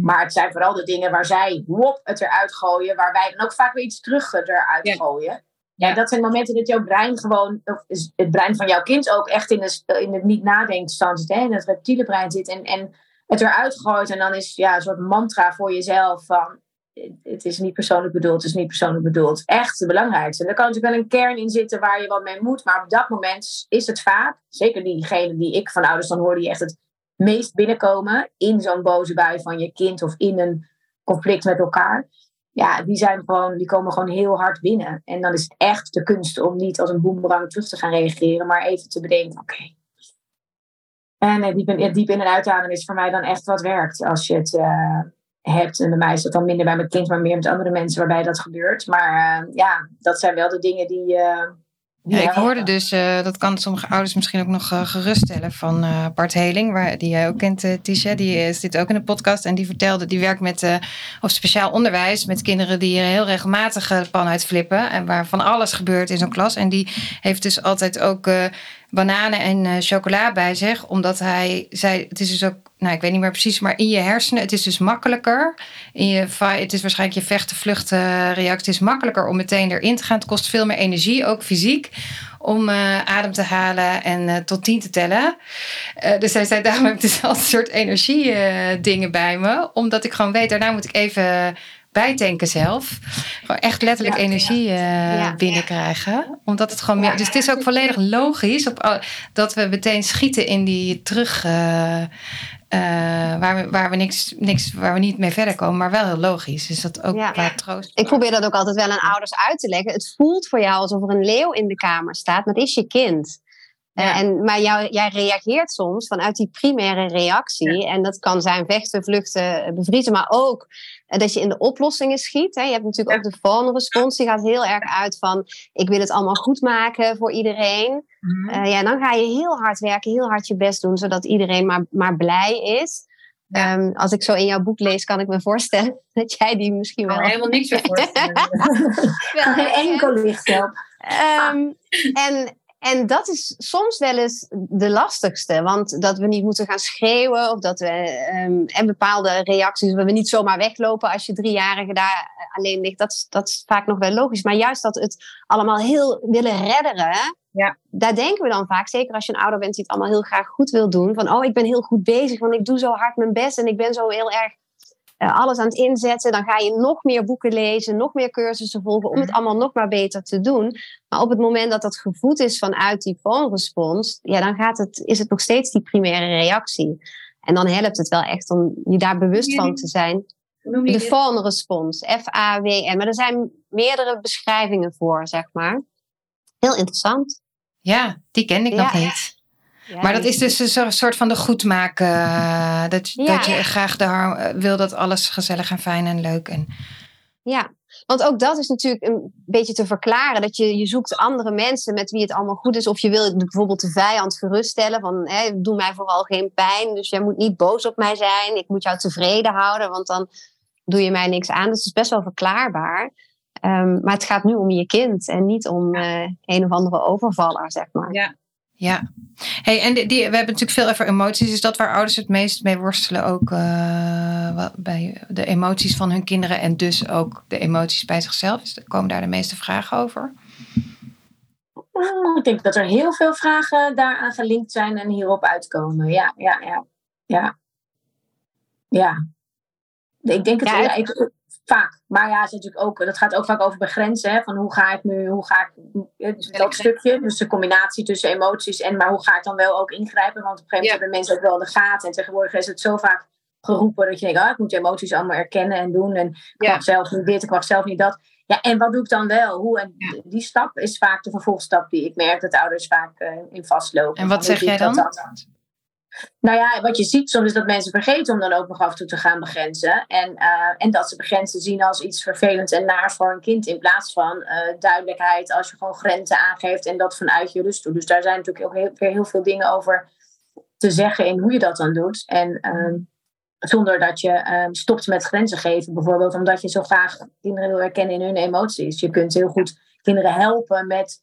B: Maar het zijn vooral de dingen waar zij wop, het eruit gooien, waar wij dan ook vaak weer iets terug eruit ja. gooien. Ja, dat zijn momenten dat jouw brein gewoon, of het brein van jouw kind ook echt in, de, in het niet nadenkstand zit, hè, in het reptiele brein zit en, en het eruit gooit. En dan is ja, een soort mantra voor jezelf van, het is niet persoonlijk bedoeld, het is niet persoonlijk bedoeld. Echt het belangrijkste. Er kan natuurlijk wel een kern in zitten waar je wat mee moet, maar op dat moment is het vaak, zeker diegene die ik van ouders dan hoor, die echt het meest binnenkomen in zo'n boze bui van je kind of in een conflict met elkaar. Ja, die, zijn gewoon, die komen gewoon heel hard binnen. En dan is het echt de kunst om niet als een boemerang terug te gaan reageren, maar even te bedenken: oké. En diep in, diep in en uitademen is voor mij dan echt wat werkt. Als je het uh, hebt. En bij mij is dat dan minder bij mijn kind, maar meer met andere mensen waarbij dat gebeurt. Maar uh, ja, dat zijn wel de dingen die. Uh,
A: ja, ik hoorde dus, uh, dat kan sommige ouders misschien ook nog geruststellen, van Bart Heling, waar, die jij ook kent, Tisha. Die zit ook in de podcast en die vertelde, die werkt met of speciaal onderwijs met kinderen die heel regelmatig de pan uitflippen en waar van alles gebeurt in zo'n klas. En die heeft dus altijd ook bananen en chocola bij zich, omdat hij zei, het is dus ook nou, ik weet niet meer precies, maar in je hersenen, het is dus makkelijker. In je, het is waarschijnlijk je vechten, vluchten reactie. Het is makkelijker om meteen erin te gaan. Het kost veel meer energie, ook fysiek, om uh, adem te halen en tot tien te tellen. Dus hij zei, daarom heb ik dus al een soort energie dingen bij me. Omdat ik gewoon weet, daarna moet ik even bijtanken zelf. Gewoon echt letterlijk ja, energie ja. Ja, binnenkrijgen. Omdat het gewoon meer. Dus het is ook volledig logisch op, dat we meteen schieten in die terug. Uh, waar, we, waar, we niks, niks, waar we niet mee verder komen, maar wel heel logisch. Is dat ook qua troost?
C: Ik probeer dat ook altijd wel aan ouders uit te leggen. Het voelt voor jou alsof er een leeuw in de kamer staat, maar het is je kind. Ja. Uh, en, maar jou, jij reageert soms vanuit die primaire reactie. Ja. En dat kan zijn vechten, vluchten, bevriezen. Maar ook dat je in de oplossingen schiet. Hè. Je hebt natuurlijk ook de phone respons. Die gaat heel erg uit van... ik wil het allemaal goed maken voor iedereen. Mm -hmm. ja, dan ga je heel hard werken. Heel hard je best doen. Zodat iedereen maar, maar blij is. Um, als ik zo in jouw boek lees, kan ik me voorstellen dat jij die misschien wel...
A: Oh, helemaal niks meer voorstellen.
B: wel, geen enkel licht op.
C: Um, en en dat is soms wel eens de lastigste. Want dat we niet moeten gaan schreeuwen. Of dat we um, en bepaalde reacties. waar we niet zomaar weglopen als je driejarige daar alleen ligt. Dat, is, dat is vaak nog wel logisch. Maar juist dat het allemaal heel willen redderen.
A: Ja.
C: Daar denken we dan vaak. Zeker als je een ouder bent die het allemaal heel graag goed wil doen. Van oh, ik ben heel goed bezig. Want ik doe zo hard mijn best. En ik ben zo heel erg eh, alles aan het inzetten. Dan ga je nog meer boeken lezen, nog meer cursussen volgen om het mhm. allemaal nog maar beter te doen. Maar op het moment dat dat gevoed is vanuit die phone-respons, ja, dan gaat het, is het nog steeds die primaire reactie. En dan helpt het wel echt om je daar bewust van te zijn. De phone-respons, F-A-W-N. Maar er zijn meerdere beschrijvingen voor, zeg maar. Heel interessant.
A: Ja, die ken ik nog niet maar dat is dus een soort van de goedmaken. Uh, dat, dat je graag de, uh, wil dat alles gezellig en fijn en leuk. En...
C: Ja, want ook dat is natuurlijk een beetje te verklaren. Dat je, je zoekt andere mensen met wie het allemaal goed is. Of je wil bijvoorbeeld de vijand geruststellen. Van, hè, doe mij vooral geen pijn. Dus jij moet niet boos op mij zijn. Ik moet jou tevreden houden. Want dan doe je mij niks aan. Dus het is best wel verklaarbaar. Um, maar het gaat nu om je kind. En niet om uh, een of andere overvaller, zeg maar.
A: Ja, ja, hey, en die, we hebben natuurlijk veel over emoties. Is dat waar ouders het meest mee worstelen? Ook uh, bij de emoties van hun kinderen en dus ook de emoties bij zichzelf? Komen daar de meeste vragen over?
B: Oh, ik denk dat er heel veel vragen daaraan gelinkt zijn en hierop uitkomen. Ja, ja, ja. Ja. ja. Ik denk het, ja, Vaak. Maar ja, is natuurlijk ook, dat gaat ook vaak over begrenzen. Hè? Van hoe ga ik nu, hoe ga ik, dus dat stukje. Dus de combinatie tussen emoties en, maar hoe ga ik dan wel ook ingrijpen? Want op een gegeven moment hebben mensen ook wel in de gaten. En tegenwoordig is het zo vaak geroepen dat je denkt, ah, ik moet emoties allemaal erkennen en doen. En ik mag zelf niet dit, ik mag zelf niet dat. Ja, en wat doe ik dan wel? Hoe? En die stap is vaak de vervolgstap die ik merk dat ouders vaak uh, in vastlopen.
A: En wat zeg jij dan?
B: Nou ja, wat je ziet soms is dat mensen vergeten om dan ook nog af en toe te gaan begrenzen. En, uh, en dat ze begrenzen zien als iets vervelends en naar voor een kind. In plaats van uh, duidelijkheid als je gewoon grenzen aangeeft en dat vanuit je rust doet. Dus daar zijn natuurlijk ook heel, heel veel dingen over te zeggen in hoe je dat dan doet. En uh, zonder dat je ehm, stopt met grenzen geven, bijvoorbeeld, omdat je zo graag kinderen wil herkennen in hun emoties. Je kunt heel goed kinderen helpen met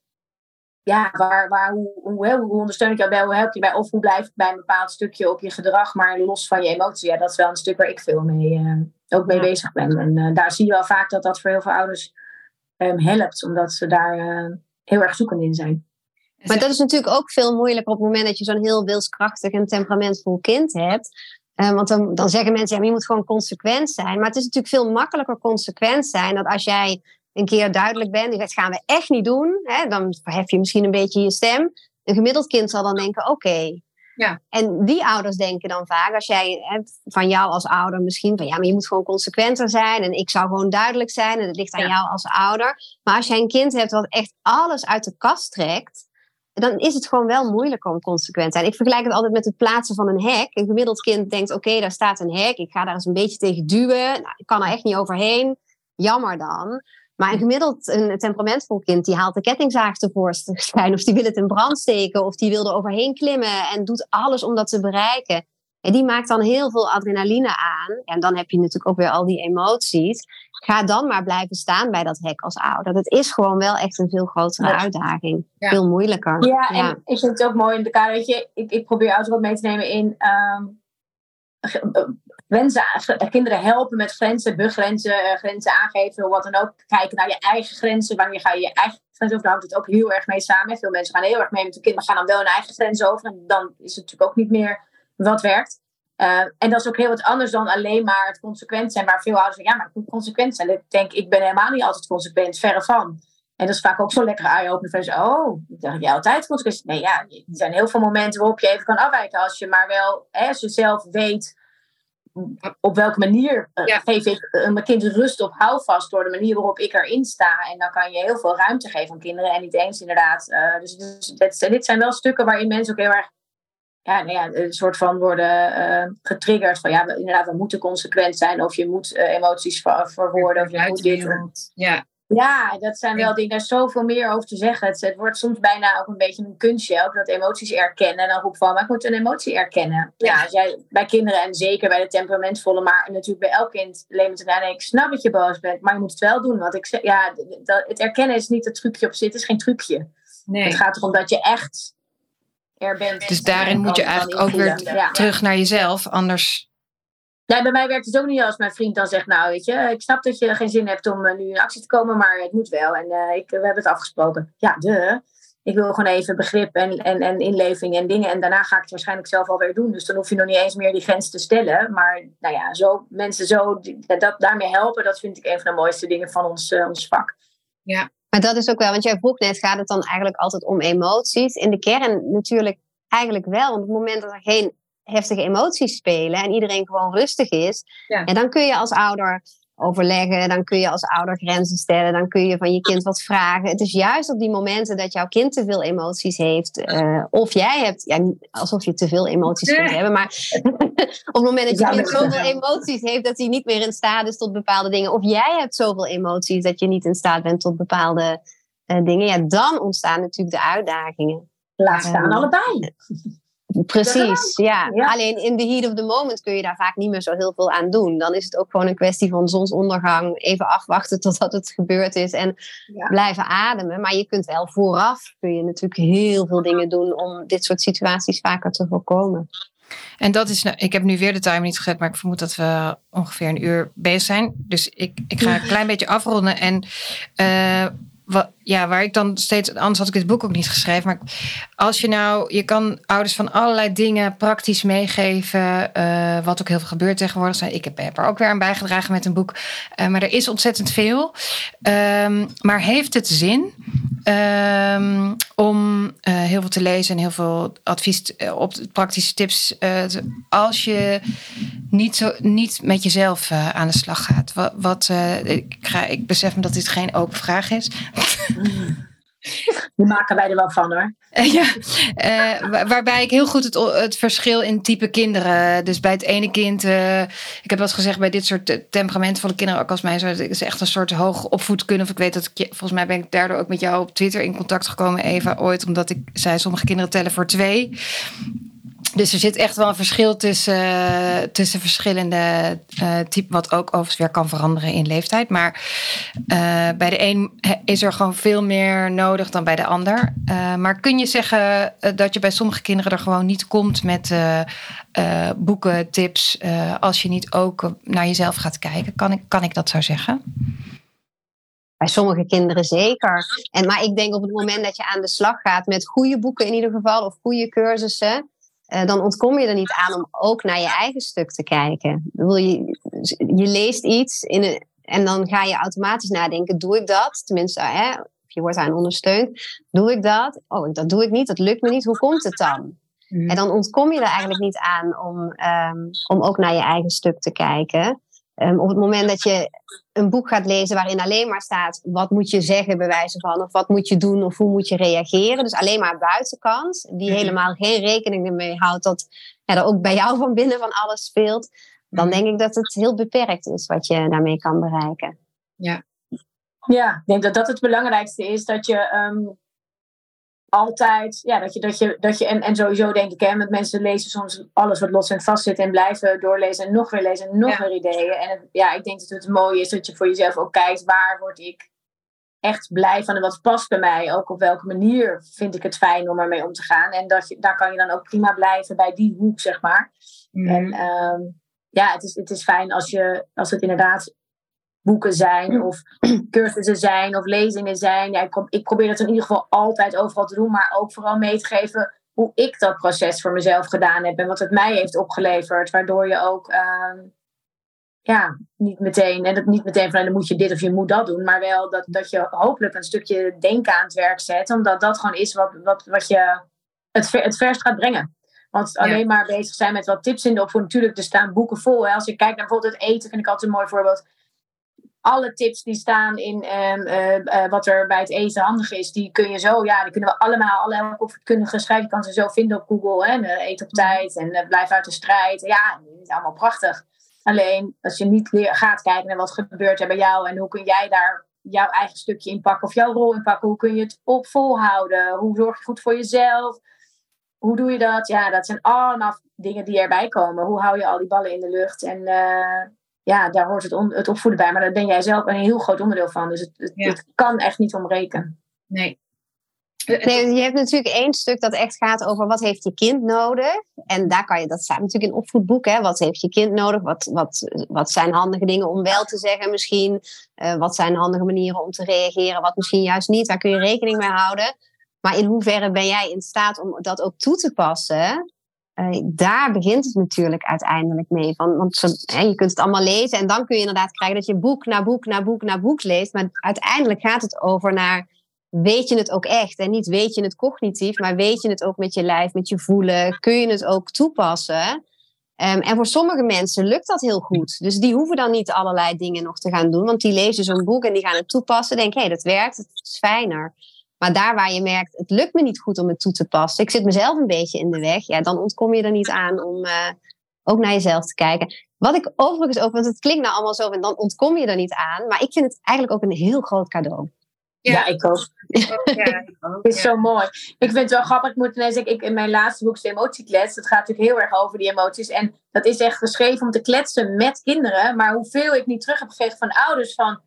B: ja, waar, waar, hoe, hoe, hoe ondersteun ik jou bij, hoe help je bij, of hoe blijf ik bij een bepaald stukje op je gedrag, maar los van je emotie. Ja, dat is wel een stuk waar ik veel mee, uh, ook mee bezig ben. En uh, daar zie je wel vaak dat dat voor heel veel ouders um, helpt, omdat ze daar uh, heel erg zoekend in zijn.
C: Maar dat is natuurlijk ook veel moeilijker op het moment dat je zo'n heel wilskrachtig en temperamentvol kind hebt. want dan, dan zeggen mensen, ja, maar je moet gewoon consequent zijn. Maar het is natuurlijk veel makkelijker consequent zijn dan als jij een keer duidelijk bent, dat gaan we echt niet doen, hè, dan verhef je misschien een beetje je stem. Een gemiddeld kind zal dan denken, oké. Ja. En die ouders denken dan vaak, als jij hè, van jou als ouder misschien van ja, maar je moet gewoon consequenter zijn en ik zou gewoon duidelijk zijn en het ligt aan jou als ouder. Maar als jij een kind hebt wat echt alles uit de kast trekt, dan is het gewoon wel moeilijker om consequent te zijn. Ik vergelijk het altijd met het plaatsen van een hek. Een gemiddeld kind denkt, oké, daar staat een hek, ik ga daar eens een beetje tegen duwen. Nou, ik kan er echt niet overheen. Jammer dan. Maar een gemiddeld een temperamentvol kind, die haalt de kettingzaag tevoorschijn. Of die wil het in brand steken. Of die wil er overheen klimmen. En doet alles om dat te bereiken. En die maakt dan heel veel adrenaline aan. En dan heb je natuurlijk ook weer al die emoties. Ga dan maar blijven staan bij dat hek als ouder. Dat is gewoon wel echt een veel grotere uitdaging. Veel moeilijker.
B: Ja, en ik vind het ook mooi in de kader. Weet je, ik, ik probeer ouders wat mee te nemen in... Ehm, Wensen, kinderen helpen met grenzen, begrenzen, eh, grenzen aangeven, wat dan ook. Kijken naar je eigen grenzen. Wanneer ga je je eigen grenzen over? Daar hangt het ook heel erg mee samen. Veel mensen gaan heel erg mee met hun kinderen, gaan dan wel hun eigen grenzen over. En dan is het natuurlijk ook niet meer wat werkt. Uh, en dat is ook heel wat anders dan alleen maar het consequent zijn. Waar veel ouders zeggen, ja, maar ik moet consequent zijn. Ik denk, ik ben helemaal niet altijd consequent, verre van. En dat is vaak ook zo lekker eye-opener. Van, oh, ik dacht jij altijd consequent? Nee, ja, er zijn heel veel momenten waarop je even kan afwijken. Als je maar wel, hè, als je zelf weet op welke manier uh, geef ik uh, mijn kind rust of houvast door de manier waarop ik erin sta. En dan kan je heel veel ruimte geven aan kinderen en niet eens inderdaad. Uh, dus, dus dit, dit, zijn wel stukken waarin mensen ook heel erg ja, nou ja, een soort van worden getriggerd van ja, inderdaad, we moeten consequent zijn of je moet emoties ver verwoorden of je moet dit. Ja. Ja, dat zijn wel dingen, daar is zoveel meer over te zeggen. Het, het, wordt soms bijna ook een beetje een kunstje, ook dat emoties erkennen. En dan roep van, maar ik moet een emotie erkennen. Ja, als jij bij kinderen en zeker bij de temperamentvolle, maar natuurlijk bij elk kind alleen te zeggen, ik snap dat je boos bent, maar je moet het wel doen. Want ik ja, dat, het erkennen is niet het trucje op zitten, het is geen trucje. Nee. Het gaat erom dat je echt er bent.
A: Dus daarin moet je eigenlijk ook weer terug naar jezelf, anders
B: ja, bij mij werkt het ook niet als mijn vriend dan zegt, nou weet je, ik snap dat je geen zin hebt om eh, nu in actie te komen, maar het moet wel. En uh, ik, we hebben het afgesproken. Ja, de. ik wil gewoon even begrip en, en, en inleving en dingen. En daarna ga ik het waarschijnlijk zelf alweer doen. Dus dan hoef je nog niet eens meer die grens te stellen. Maar nou ja, zo, mensen zo dat, daarmee helpen, dat vind ik een van de mooiste dingen van ons, uh, ons vak.
C: Ja, maar dat is ook wel, want jij vroeg net, gaat het dan eigenlijk altijd om emoties? In de kern natuurlijk eigenlijk wel. Want op het moment dat er geen heftige emoties spelen en iedereen gewoon rustig is, ja. en dan kun je als ouder overleggen, dan kun je als ouder grenzen stellen, dan kun je van je kind wat vragen. Het is juist op die momenten dat jouw kind te veel emoties heeft, uh, of jij hebt, ja, alsof je te veel emoties kunt hebben, maar op het moment dat je kind zoveel emoties heeft dat hij niet meer in staat is tot bepaalde dingen, of jij hebt zoveel emoties dat je niet in staat bent tot bepaalde uh, dingen, ja, dan ontstaan natuurlijk de uitdagingen.
B: Laat staan um, allebei.
C: Precies, ja. Alleen in the heat of the moment kun je daar vaak niet meer zo heel veel aan doen. Dan is het ook gewoon een kwestie van zonsondergang, even afwachten totdat het gebeurd is en blijven ademen. Maar je kunt wel vooraf, kun je natuurlijk heel veel dingen doen om dit soort situaties vaker te voorkomen.
A: En dat is, nou, ik heb nu weer de timer niet gezet, maar ik vermoed dat we ongeveer een uur bezig zijn. Dus ik, ik ga een klein beetje afronden. En uh, ja, waar ik dan steeds, anders had ik het boek ook niet geschreven. Maar als je nou, je kan ouders van allerlei dingen praktisch meegeven. Uh, wat ook heel veel gebeurt tegenwoordig. Ik heb, er ook weer aan bijgedragen met een boek. Uh, maar er is ontzettend veel. Um, maar heeft het zin um, om uh, heel veel te lezen en heel veel advies op praktische tips. als je niet, zo, niet met jezelf aan de slag gaat. Wat, ik, ik besef me dat dit geen open vraag is.
B: Die maken wij er wel van hoor.
A: ja, uh, waarbij ik heel goed het, het, verschil in type kinderen. Dus bij het ene kind, uh, ik heb wel eens gezegd bij dit soort temperamentvolle kinderen, ook als mij, het is echt een soort hoog opvoedkunde. Ik weet dat ik, volgens mij ben ik daardoor ook met jou op Twitter in contact gekomen, Eva, ooit, omdat ik zei: sommige kinderen tellen voor twee. Dus er zit echt wel een verschil tussen, tussen verschillende uh, typen, wat ook overigens weer kan veranderen in leeftijd. Maar uh, bij de een is er gewoon veel meer nodig dan bij de ander. Uh, maar kun je zeggen dat je bij sommige kinderen er gewoon niet komt met boeken, tips, als je niet ook naar jezelf gaat kijken? Kan ik, kan ik dat zo zeggen?
C: Bij sommige kinderen zeker. En, maar ik denk op het moment dat je aan de slag gaat met goede boeken in ieder geval, of goede cursussen uh, dan ontkom je er niet aan om ook naar je eigen stuk te kijken. Je, je leest iets in een, en dan ga je automatisch nadenken: doe ik dat? Tenminste, hè, je wordt aan ondersteund. Doe ik dat? Oh, dat doe ik niet, dat lukt me niet. Hoe komt het dan? Mhm. En dan ontkom je er eigenlijk niet aan om, um, om ook naar je eigen stuk te kijken. Um, op het moment dat je een boek gaat lezen waarin alleen maar staat wat moet je zeggen bij wijze van of wat moet je doen of hoe moet je reageren. Dus alleen maar buitenkant, die mhm. helemaal geen rekening ermee houdt dat ja, er ook bij jou van binnen van alles speelt. Dan mhm. denk ik dat het heel beperkt is wat je daarmee kan bereiken.
B: Ja, ja ik denk dat dat het belangrijkste is. Dat je um, altijd, ja, dat je, dat je, dat je en, en sowieso denk ik, hè, met mensen lezen soms alles wat los en vast zit en blijven doorlezen en nog weer lezen en nog weer ideeën. En ja, ik denk dat het mooie is dat je voor jezelf ook kijkt, waar word ik echt blij van en wat past bij mij, ook op welke manier vind ik het fijn om ermee om te gaan. En dat je, daar kan je dan ook prima blijven bij die hoek, zeg maar. Mhm. En ehm, ja, het is, het is fijn als, je, als het inderdaad boeken zijn of cursussen zijn of lezingen zijn. Ja, ik, ik probeer dat in ieder geval altijd overal te doen, maar ook vooral mee te geven hoe ik dat proces voor mezelf gedaan heb en wat het mij heeft opgeleverd. Waardoor je ook uh, ja, niet meteen, en dat niet meteen van dan moet je dit of je moet dat doen, maar wel dat, dat je hopelijk een stukje denken aan het werk zet, omdat dat gewoon is wat, wat, wat je het, ver, het verst gaat brengen. Want alleen maar bezig zijn met wat tips in de opvoeding. Natuurlijk, er staan boeken vol. Hè. Als je kijkt naar bijvoorbeeld het eten, vind ik altijd een mooi voorbeeld alle tips die staan in um, uh, wat er bij het eten handig is, die kun je zo, ja, die kunnen we allemaal, alle opvoedkundige schrijven, je kan ze zo vinden op Google. Hè, uh, eet op tijd en uh, blijf uit de strijd. Ja, dat is allemaal prachtig. Alleen als je niet leer, gaat kijken naar wat gebeurt er bij jou en hoe kun jij daar jouw eigen stukje in pakken of jouw rol in pakken, hoe kun je het op volhouden, hoe zorg je goed voor jezelf, hoe doe je dat? Ja, dat zijn allemaal dingen die erbij komen. Hoe hou je al die ballen in de lucht en ja, daar hoort het, het opvoeden bij. Maar daar ben jij zelf een heel groot onderdeel van. Dus het, het, kan echt niet ontbreken.
C: Nee. Nee, je hebt natuurlijk één stuk dat echt gaat over wat heeft je kind nodig. En daar kan je, dat staat natuurlijk in opvoedboek. Hè? Wat heeft je kind nodig? Wat, wat, wat zijn handige dingen om wel te zeggen misschien? Uh, wat zijn handige manieren om te reageren? Wat misschien juist niet? Daar kun je rekening mee houden. Maar in hoeverre ben jij in staat om dat ook toe te passen? Uh, daar begint het natuurlijk uiteindelijk mee. Van, want hè, je kunt het allemaal lezen en dan kun je inderdaad krijgen dat je boek na boek na boek na boek leest. Maar uiteindelijk gaat het over naar weet je het ook echt? En niet weet je het cognitief, maar weet je het ook met je lijf, met je voelen? Kun je het ook toepassen? Um, en voor sommige mensen lukt dat heel goed. Dus die hoeven dan niet allerlei dingen nog te gaan doen, want die lezen zo'n boek en die gaan het toepassen. Denken, hé, hey, dat werkt, het is fijner. Maar daar waar je merkt, het lukt me niet goed om het toe te passen, ik zit mezelf een beetje in de weg, ja, dan ontkom je er niet aan om uh, ook naar jezelf te kijken. Wat ik overigens ook, want het klinkt nou allemaal zo, en dan ontkom je er niet aan, maar ik vind het eigenlijk ook een heel groot cadeau.
B: Ja, ik ook. Ja, Het is zo mooi. Ik vind het wel grappig. Ik moet ineens zeggen, ik, in mijn laatste boek, de emotieklets, dat gaat natuurlijk heel erg over die emoties. En dat is echt geschreven om te kletsen met kinderen. Maar hoeveel ik niet terug heb gekregen van ouders van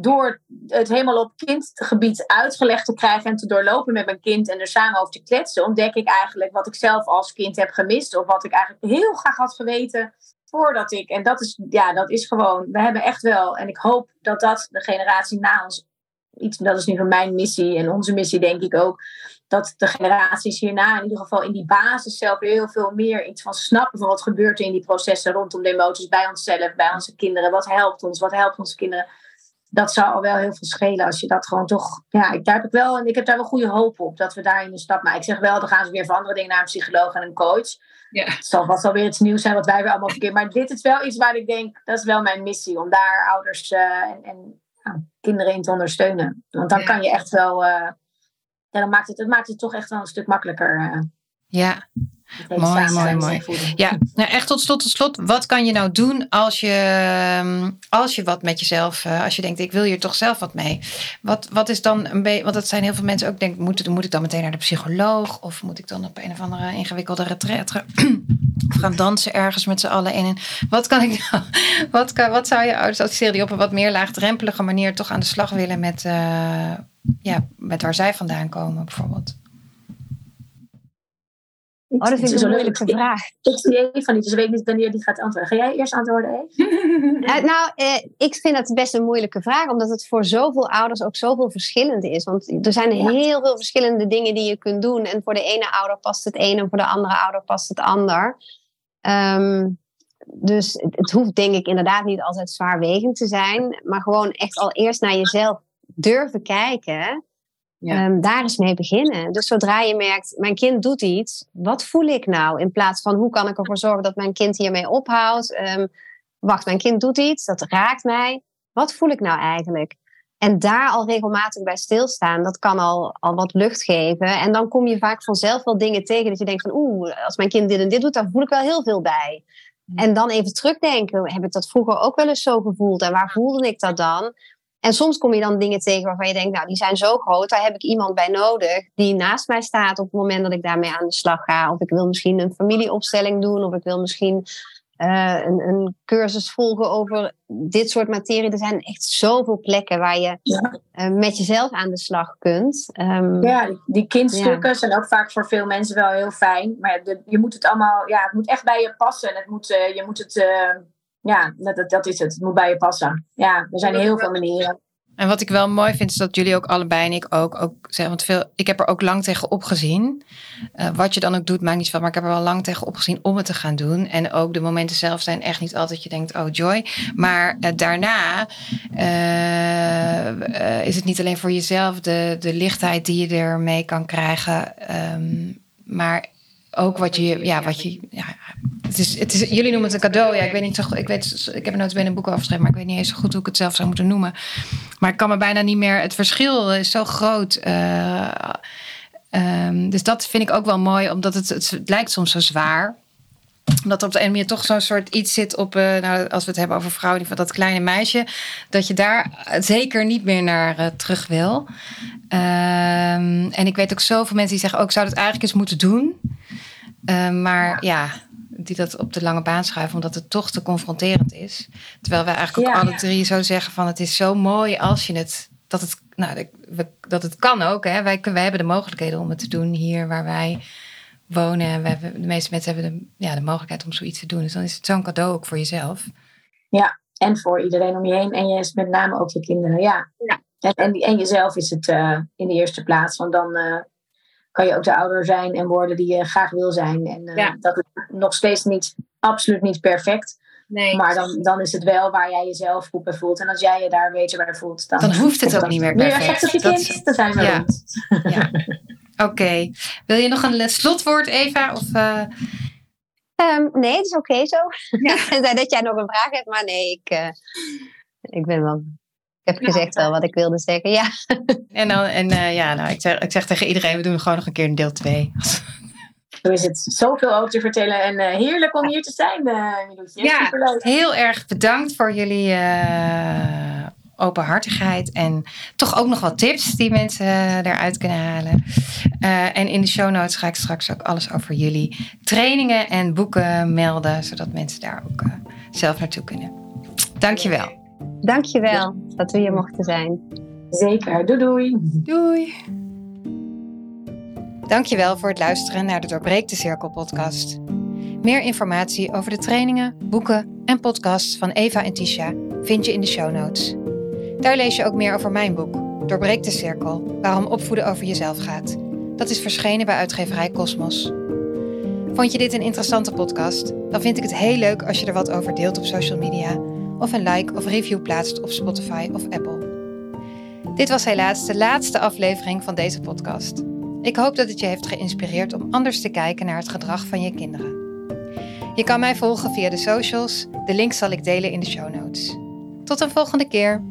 B: door het helemaal op kindgebied uitgelegd te krijgen en te doorlopen met mijn kind en er samen over te kletsen, ontdek ik eigenlijk wat ik zelf als kind heb gemist. Of wat ik eigenlijk heel graag had geweten voordat ik. En dat is, ja, dat is gewoon. We hebben echt wel. En ik hoop dat dat de generatie na ons iets, dat is nu van mijn missie en onze missie, denk ik ook. Dat de generaties hierna in ieder geval in die basis zelf heel veel meer iets van snappen van wat gebeurt er in die processen rondom de emoties bij onszelf, bij onze kinderen. Wat helpt ons, wat helpt onze kinderen. Dat zou al wel heel veel schelen als je dat gewoon toch. Ja, ik, daar heb ik wel en ik heb daar wel goede hoop op dat we daarin een stap maken. Ik zeg wel, dan gaan ze weer voor andere dingen naar een psycholoog en een coach. Ja. Het zal vast wel weer iets nieuws zijn wat wij weer allemaal verkeerd. Maar dit is wel iets waar ik denk, dat is wel mijn missie. Om daar ouders uh, en, en kinderen in te ondersteunen. Want dan kan je echt wel, uh, ja, dan maakt het, het maakt het toch echt wel een stuk makkelijker. Uh,
A: ja, mooi, mooi, mooi. Ja, nou echt tot slot, tot slot. Wat kan je nou doen als je, ehm, als je wat met jezelf, uh, als je denkt, ik wil hier toch zelf wat mee. Wat, wat is dan een beetje, want dat zijn heel veel mensen ook denken, moet, moet ik dan meteen naar de psycholoog? Of moet ik dan op een of andere ingewikkelde retraite gaan dansen ergens met z'n allen in? Wat kan ik nou, wat, kan, wat zou je ouders adviseren die op een wat meer laagdrempelige manier toch aan de slag willen met, uh, ja, met waar zij vandaan komen bijvoorbeeld?
C: Oh, dat vind ik een moeilijke vraag.
B: Ik zie even niet, dus ik weet niet wanneer die gaat antwoorden. Ga jij eerst antwoorden,
C: uh, nou, eh, ik vind dat best een moeilijke vraag, omdat het voor zoveel ouders ook zoveel verschillend is. Want er zijn heel veel verschillende dingen die je kunt doen. En voor de ene ouder past het een en voor de andere ouder past het ander. Um, dus het, het hoeft denk ik inderdaad niet altijd zwaarwegend te zijn, maar gewoon echt al eerst naar jezelf durven kijken. Ja. Um, daar eens mee beginnen. Dus zodra je merkt, mijn kind doet iets, wat voel ik nou? In plaats van hoe kan ik ervoor zorgen dat mijn kind hiermee ophoudt? Um, wacht, mijn kind doet iets, dat raakt mij. Wat voel ik nou eigenlijk? En daar al regelmatig bij stilstaan, dat kan al, al wat lucht geven. En dan kom je vaak vanzelf wel dingen tegen dat je denkt van oeh, als mijn kind dit en dit doet, dan voel ik wel heel veel bij. En dan even terugdenken, heb ik dat vroeger ook wel eens zo gevoeld? En waar voelde ik dat dan? En soms kom je dan dingen tegen waarvan je denkt, nou, die zijn zo groot, daar heb ik iemand bij nodig die naast mij staat op het moment dat ik daarmee aan de slag ga. Of ik wil misschien een familieopstelling doen, of ik wil misschien uh, een, een, cursus volgen over dit soort materie. Er zijn echt zoveel plekken waar je ja. uh, met jezelf aan de slag kunt.
B: Um, ja, die kindstukken ja. zijn ook vaak voor veel mensen wel heel fijn. Maar de, je moet het allemaal, ja, het moet echt bij je passen. Het moet, uh, je moet het ja, dat, dat is het. Het moet bij je passen. Ja, er zijn heel veel manieren.
A: En wat ik wel mooi vind, is dat jullie ook allebei en ik ook, ook zeggen, want veel, ik heb er ook lang tegen opgezien. Uh, wat je dan ook doet, maakt niet van, maar ik heb er wel lang tegen opgezien om het te gaan doen. En ook de momenten zelf zijn echt niet altijd je denkt, oh joy. Maar uh, daarna uh, is het niet alleen voor jezelf de, de lichtheid die je ermee kan krijgen, um, maar ook wat je, ja, wat je, ja, het is, het is, jullie noemen het een cadeau. Ja, ik weet niet zo ik weet, ik heb er nooit bijna een boek over maar ik weet niet eens zo goed hoe ik het zelf zou moeten noemen. Maar ik kan me bijna niet meer, het verschil is zo groot. Uh, um, dus dat vind ik ook wel mooi, omdat het, het, het lijkt soms zo zwaar omdat er op de ene manier toch zo'n soort iets zit op, uh, nou, als we het hebben over vrouwen, van dat kleine meisje, dat je daar zeker niet meer naar uh, terug wil. Um, en ik weet ook zoveel mensen die zeggen, ook oh, zou dat eigenlijk eens moeten doen. Um, maar ja. ja. die dat op de lange baan schuiven, omdat het toch te confronterend is. Terwijl wij eigenlijk ook ja. alle drie zo zeggen van, het is zo mooi als je het, dat het, nou, dat het kan ook. Hè? Wij, wij hebben de mogelijkheden om het te doen hier waar wij wonen. En we hebben, de meeste mensen hebben de, ja, de mogelijkheid om zoiets te doen. Dus dan is het zo'n cadeau ook voor jezelf.
B: Ja, en voor iedereen om je heen. En je, met name ook je kinderen, ja. ja. En, en, en jezelf is het uh, in de eerste plaats. Want dan, uh, kan je ook de ouder zijn en worden die je graag wil zijn. En uh, dat is nog steeds niet, absoluut niet perfect. Nee. Maar dan, dan is het wel waar jij jezelf goed bij voelt. En als jij je daar beter bij voelt,
A: dan, dan hoeft het ook niet meer perfect.
B: Meer je kind, dan zijn we ja. rond.
A: Ja. Oké. Wil je nog een slotwoord, Eva? Of, uh...
C: um, nee, het is oké okay zo. Ja. dat jij nog een vraag hebt, maar nee, ik, uh, ik ben wel ik heb gezegd wel wat ik wilde zeggen, ja.
A: En, dan, en uh, ja, nou, ik, zeg, ik zeg tegen iedereen, we doen gewoon nog een keer een deel 2.
B: Zo is het zoveel over te vertellen en uh, heerlijk om hier te zijn, uh,
A: Ja, Superleuk. heel erg bedankt voor jullie uh, openhartigheid en toch ook nog wat tips die mensen eruit kunnen halen. en in de show notes ga ik straks ook alles over jullie trainingen en boeken melden, zodat mensen daar ook zelf naartoe kunnen. Dankjewel.
C: Dankjewel dat we hier mochten zijn.
B: Zeker. Doei doei.
A: Doei. Dankjewel voor het luisteren naar de Doorbreek de Cirkel podcast. Meer informatie over de trainingen, boeken en podcasts van Eva en Tisha vind je in de show notes. Daar lees je ook meer over mijn boek, Doorbreek de Cirkel, waarom opvoeden over jezelf gaat. Dat is verschenen bij uitgeverij Cosmos. Vond je dit een interessante podcast? Dan vind ik het heel leuk als je er wat over deelt op social media of een like of review plaatst op Spotify of Apple. Dit was helaas de laatste aflevering van deze podcast. Ik hoop dat het je heeft geïnspireerd om anders te kijken naar het gedrag van je kinderen. Je kan mij volgen via de socials. De link zal ik delen in de show notes. Tot een volgende keer.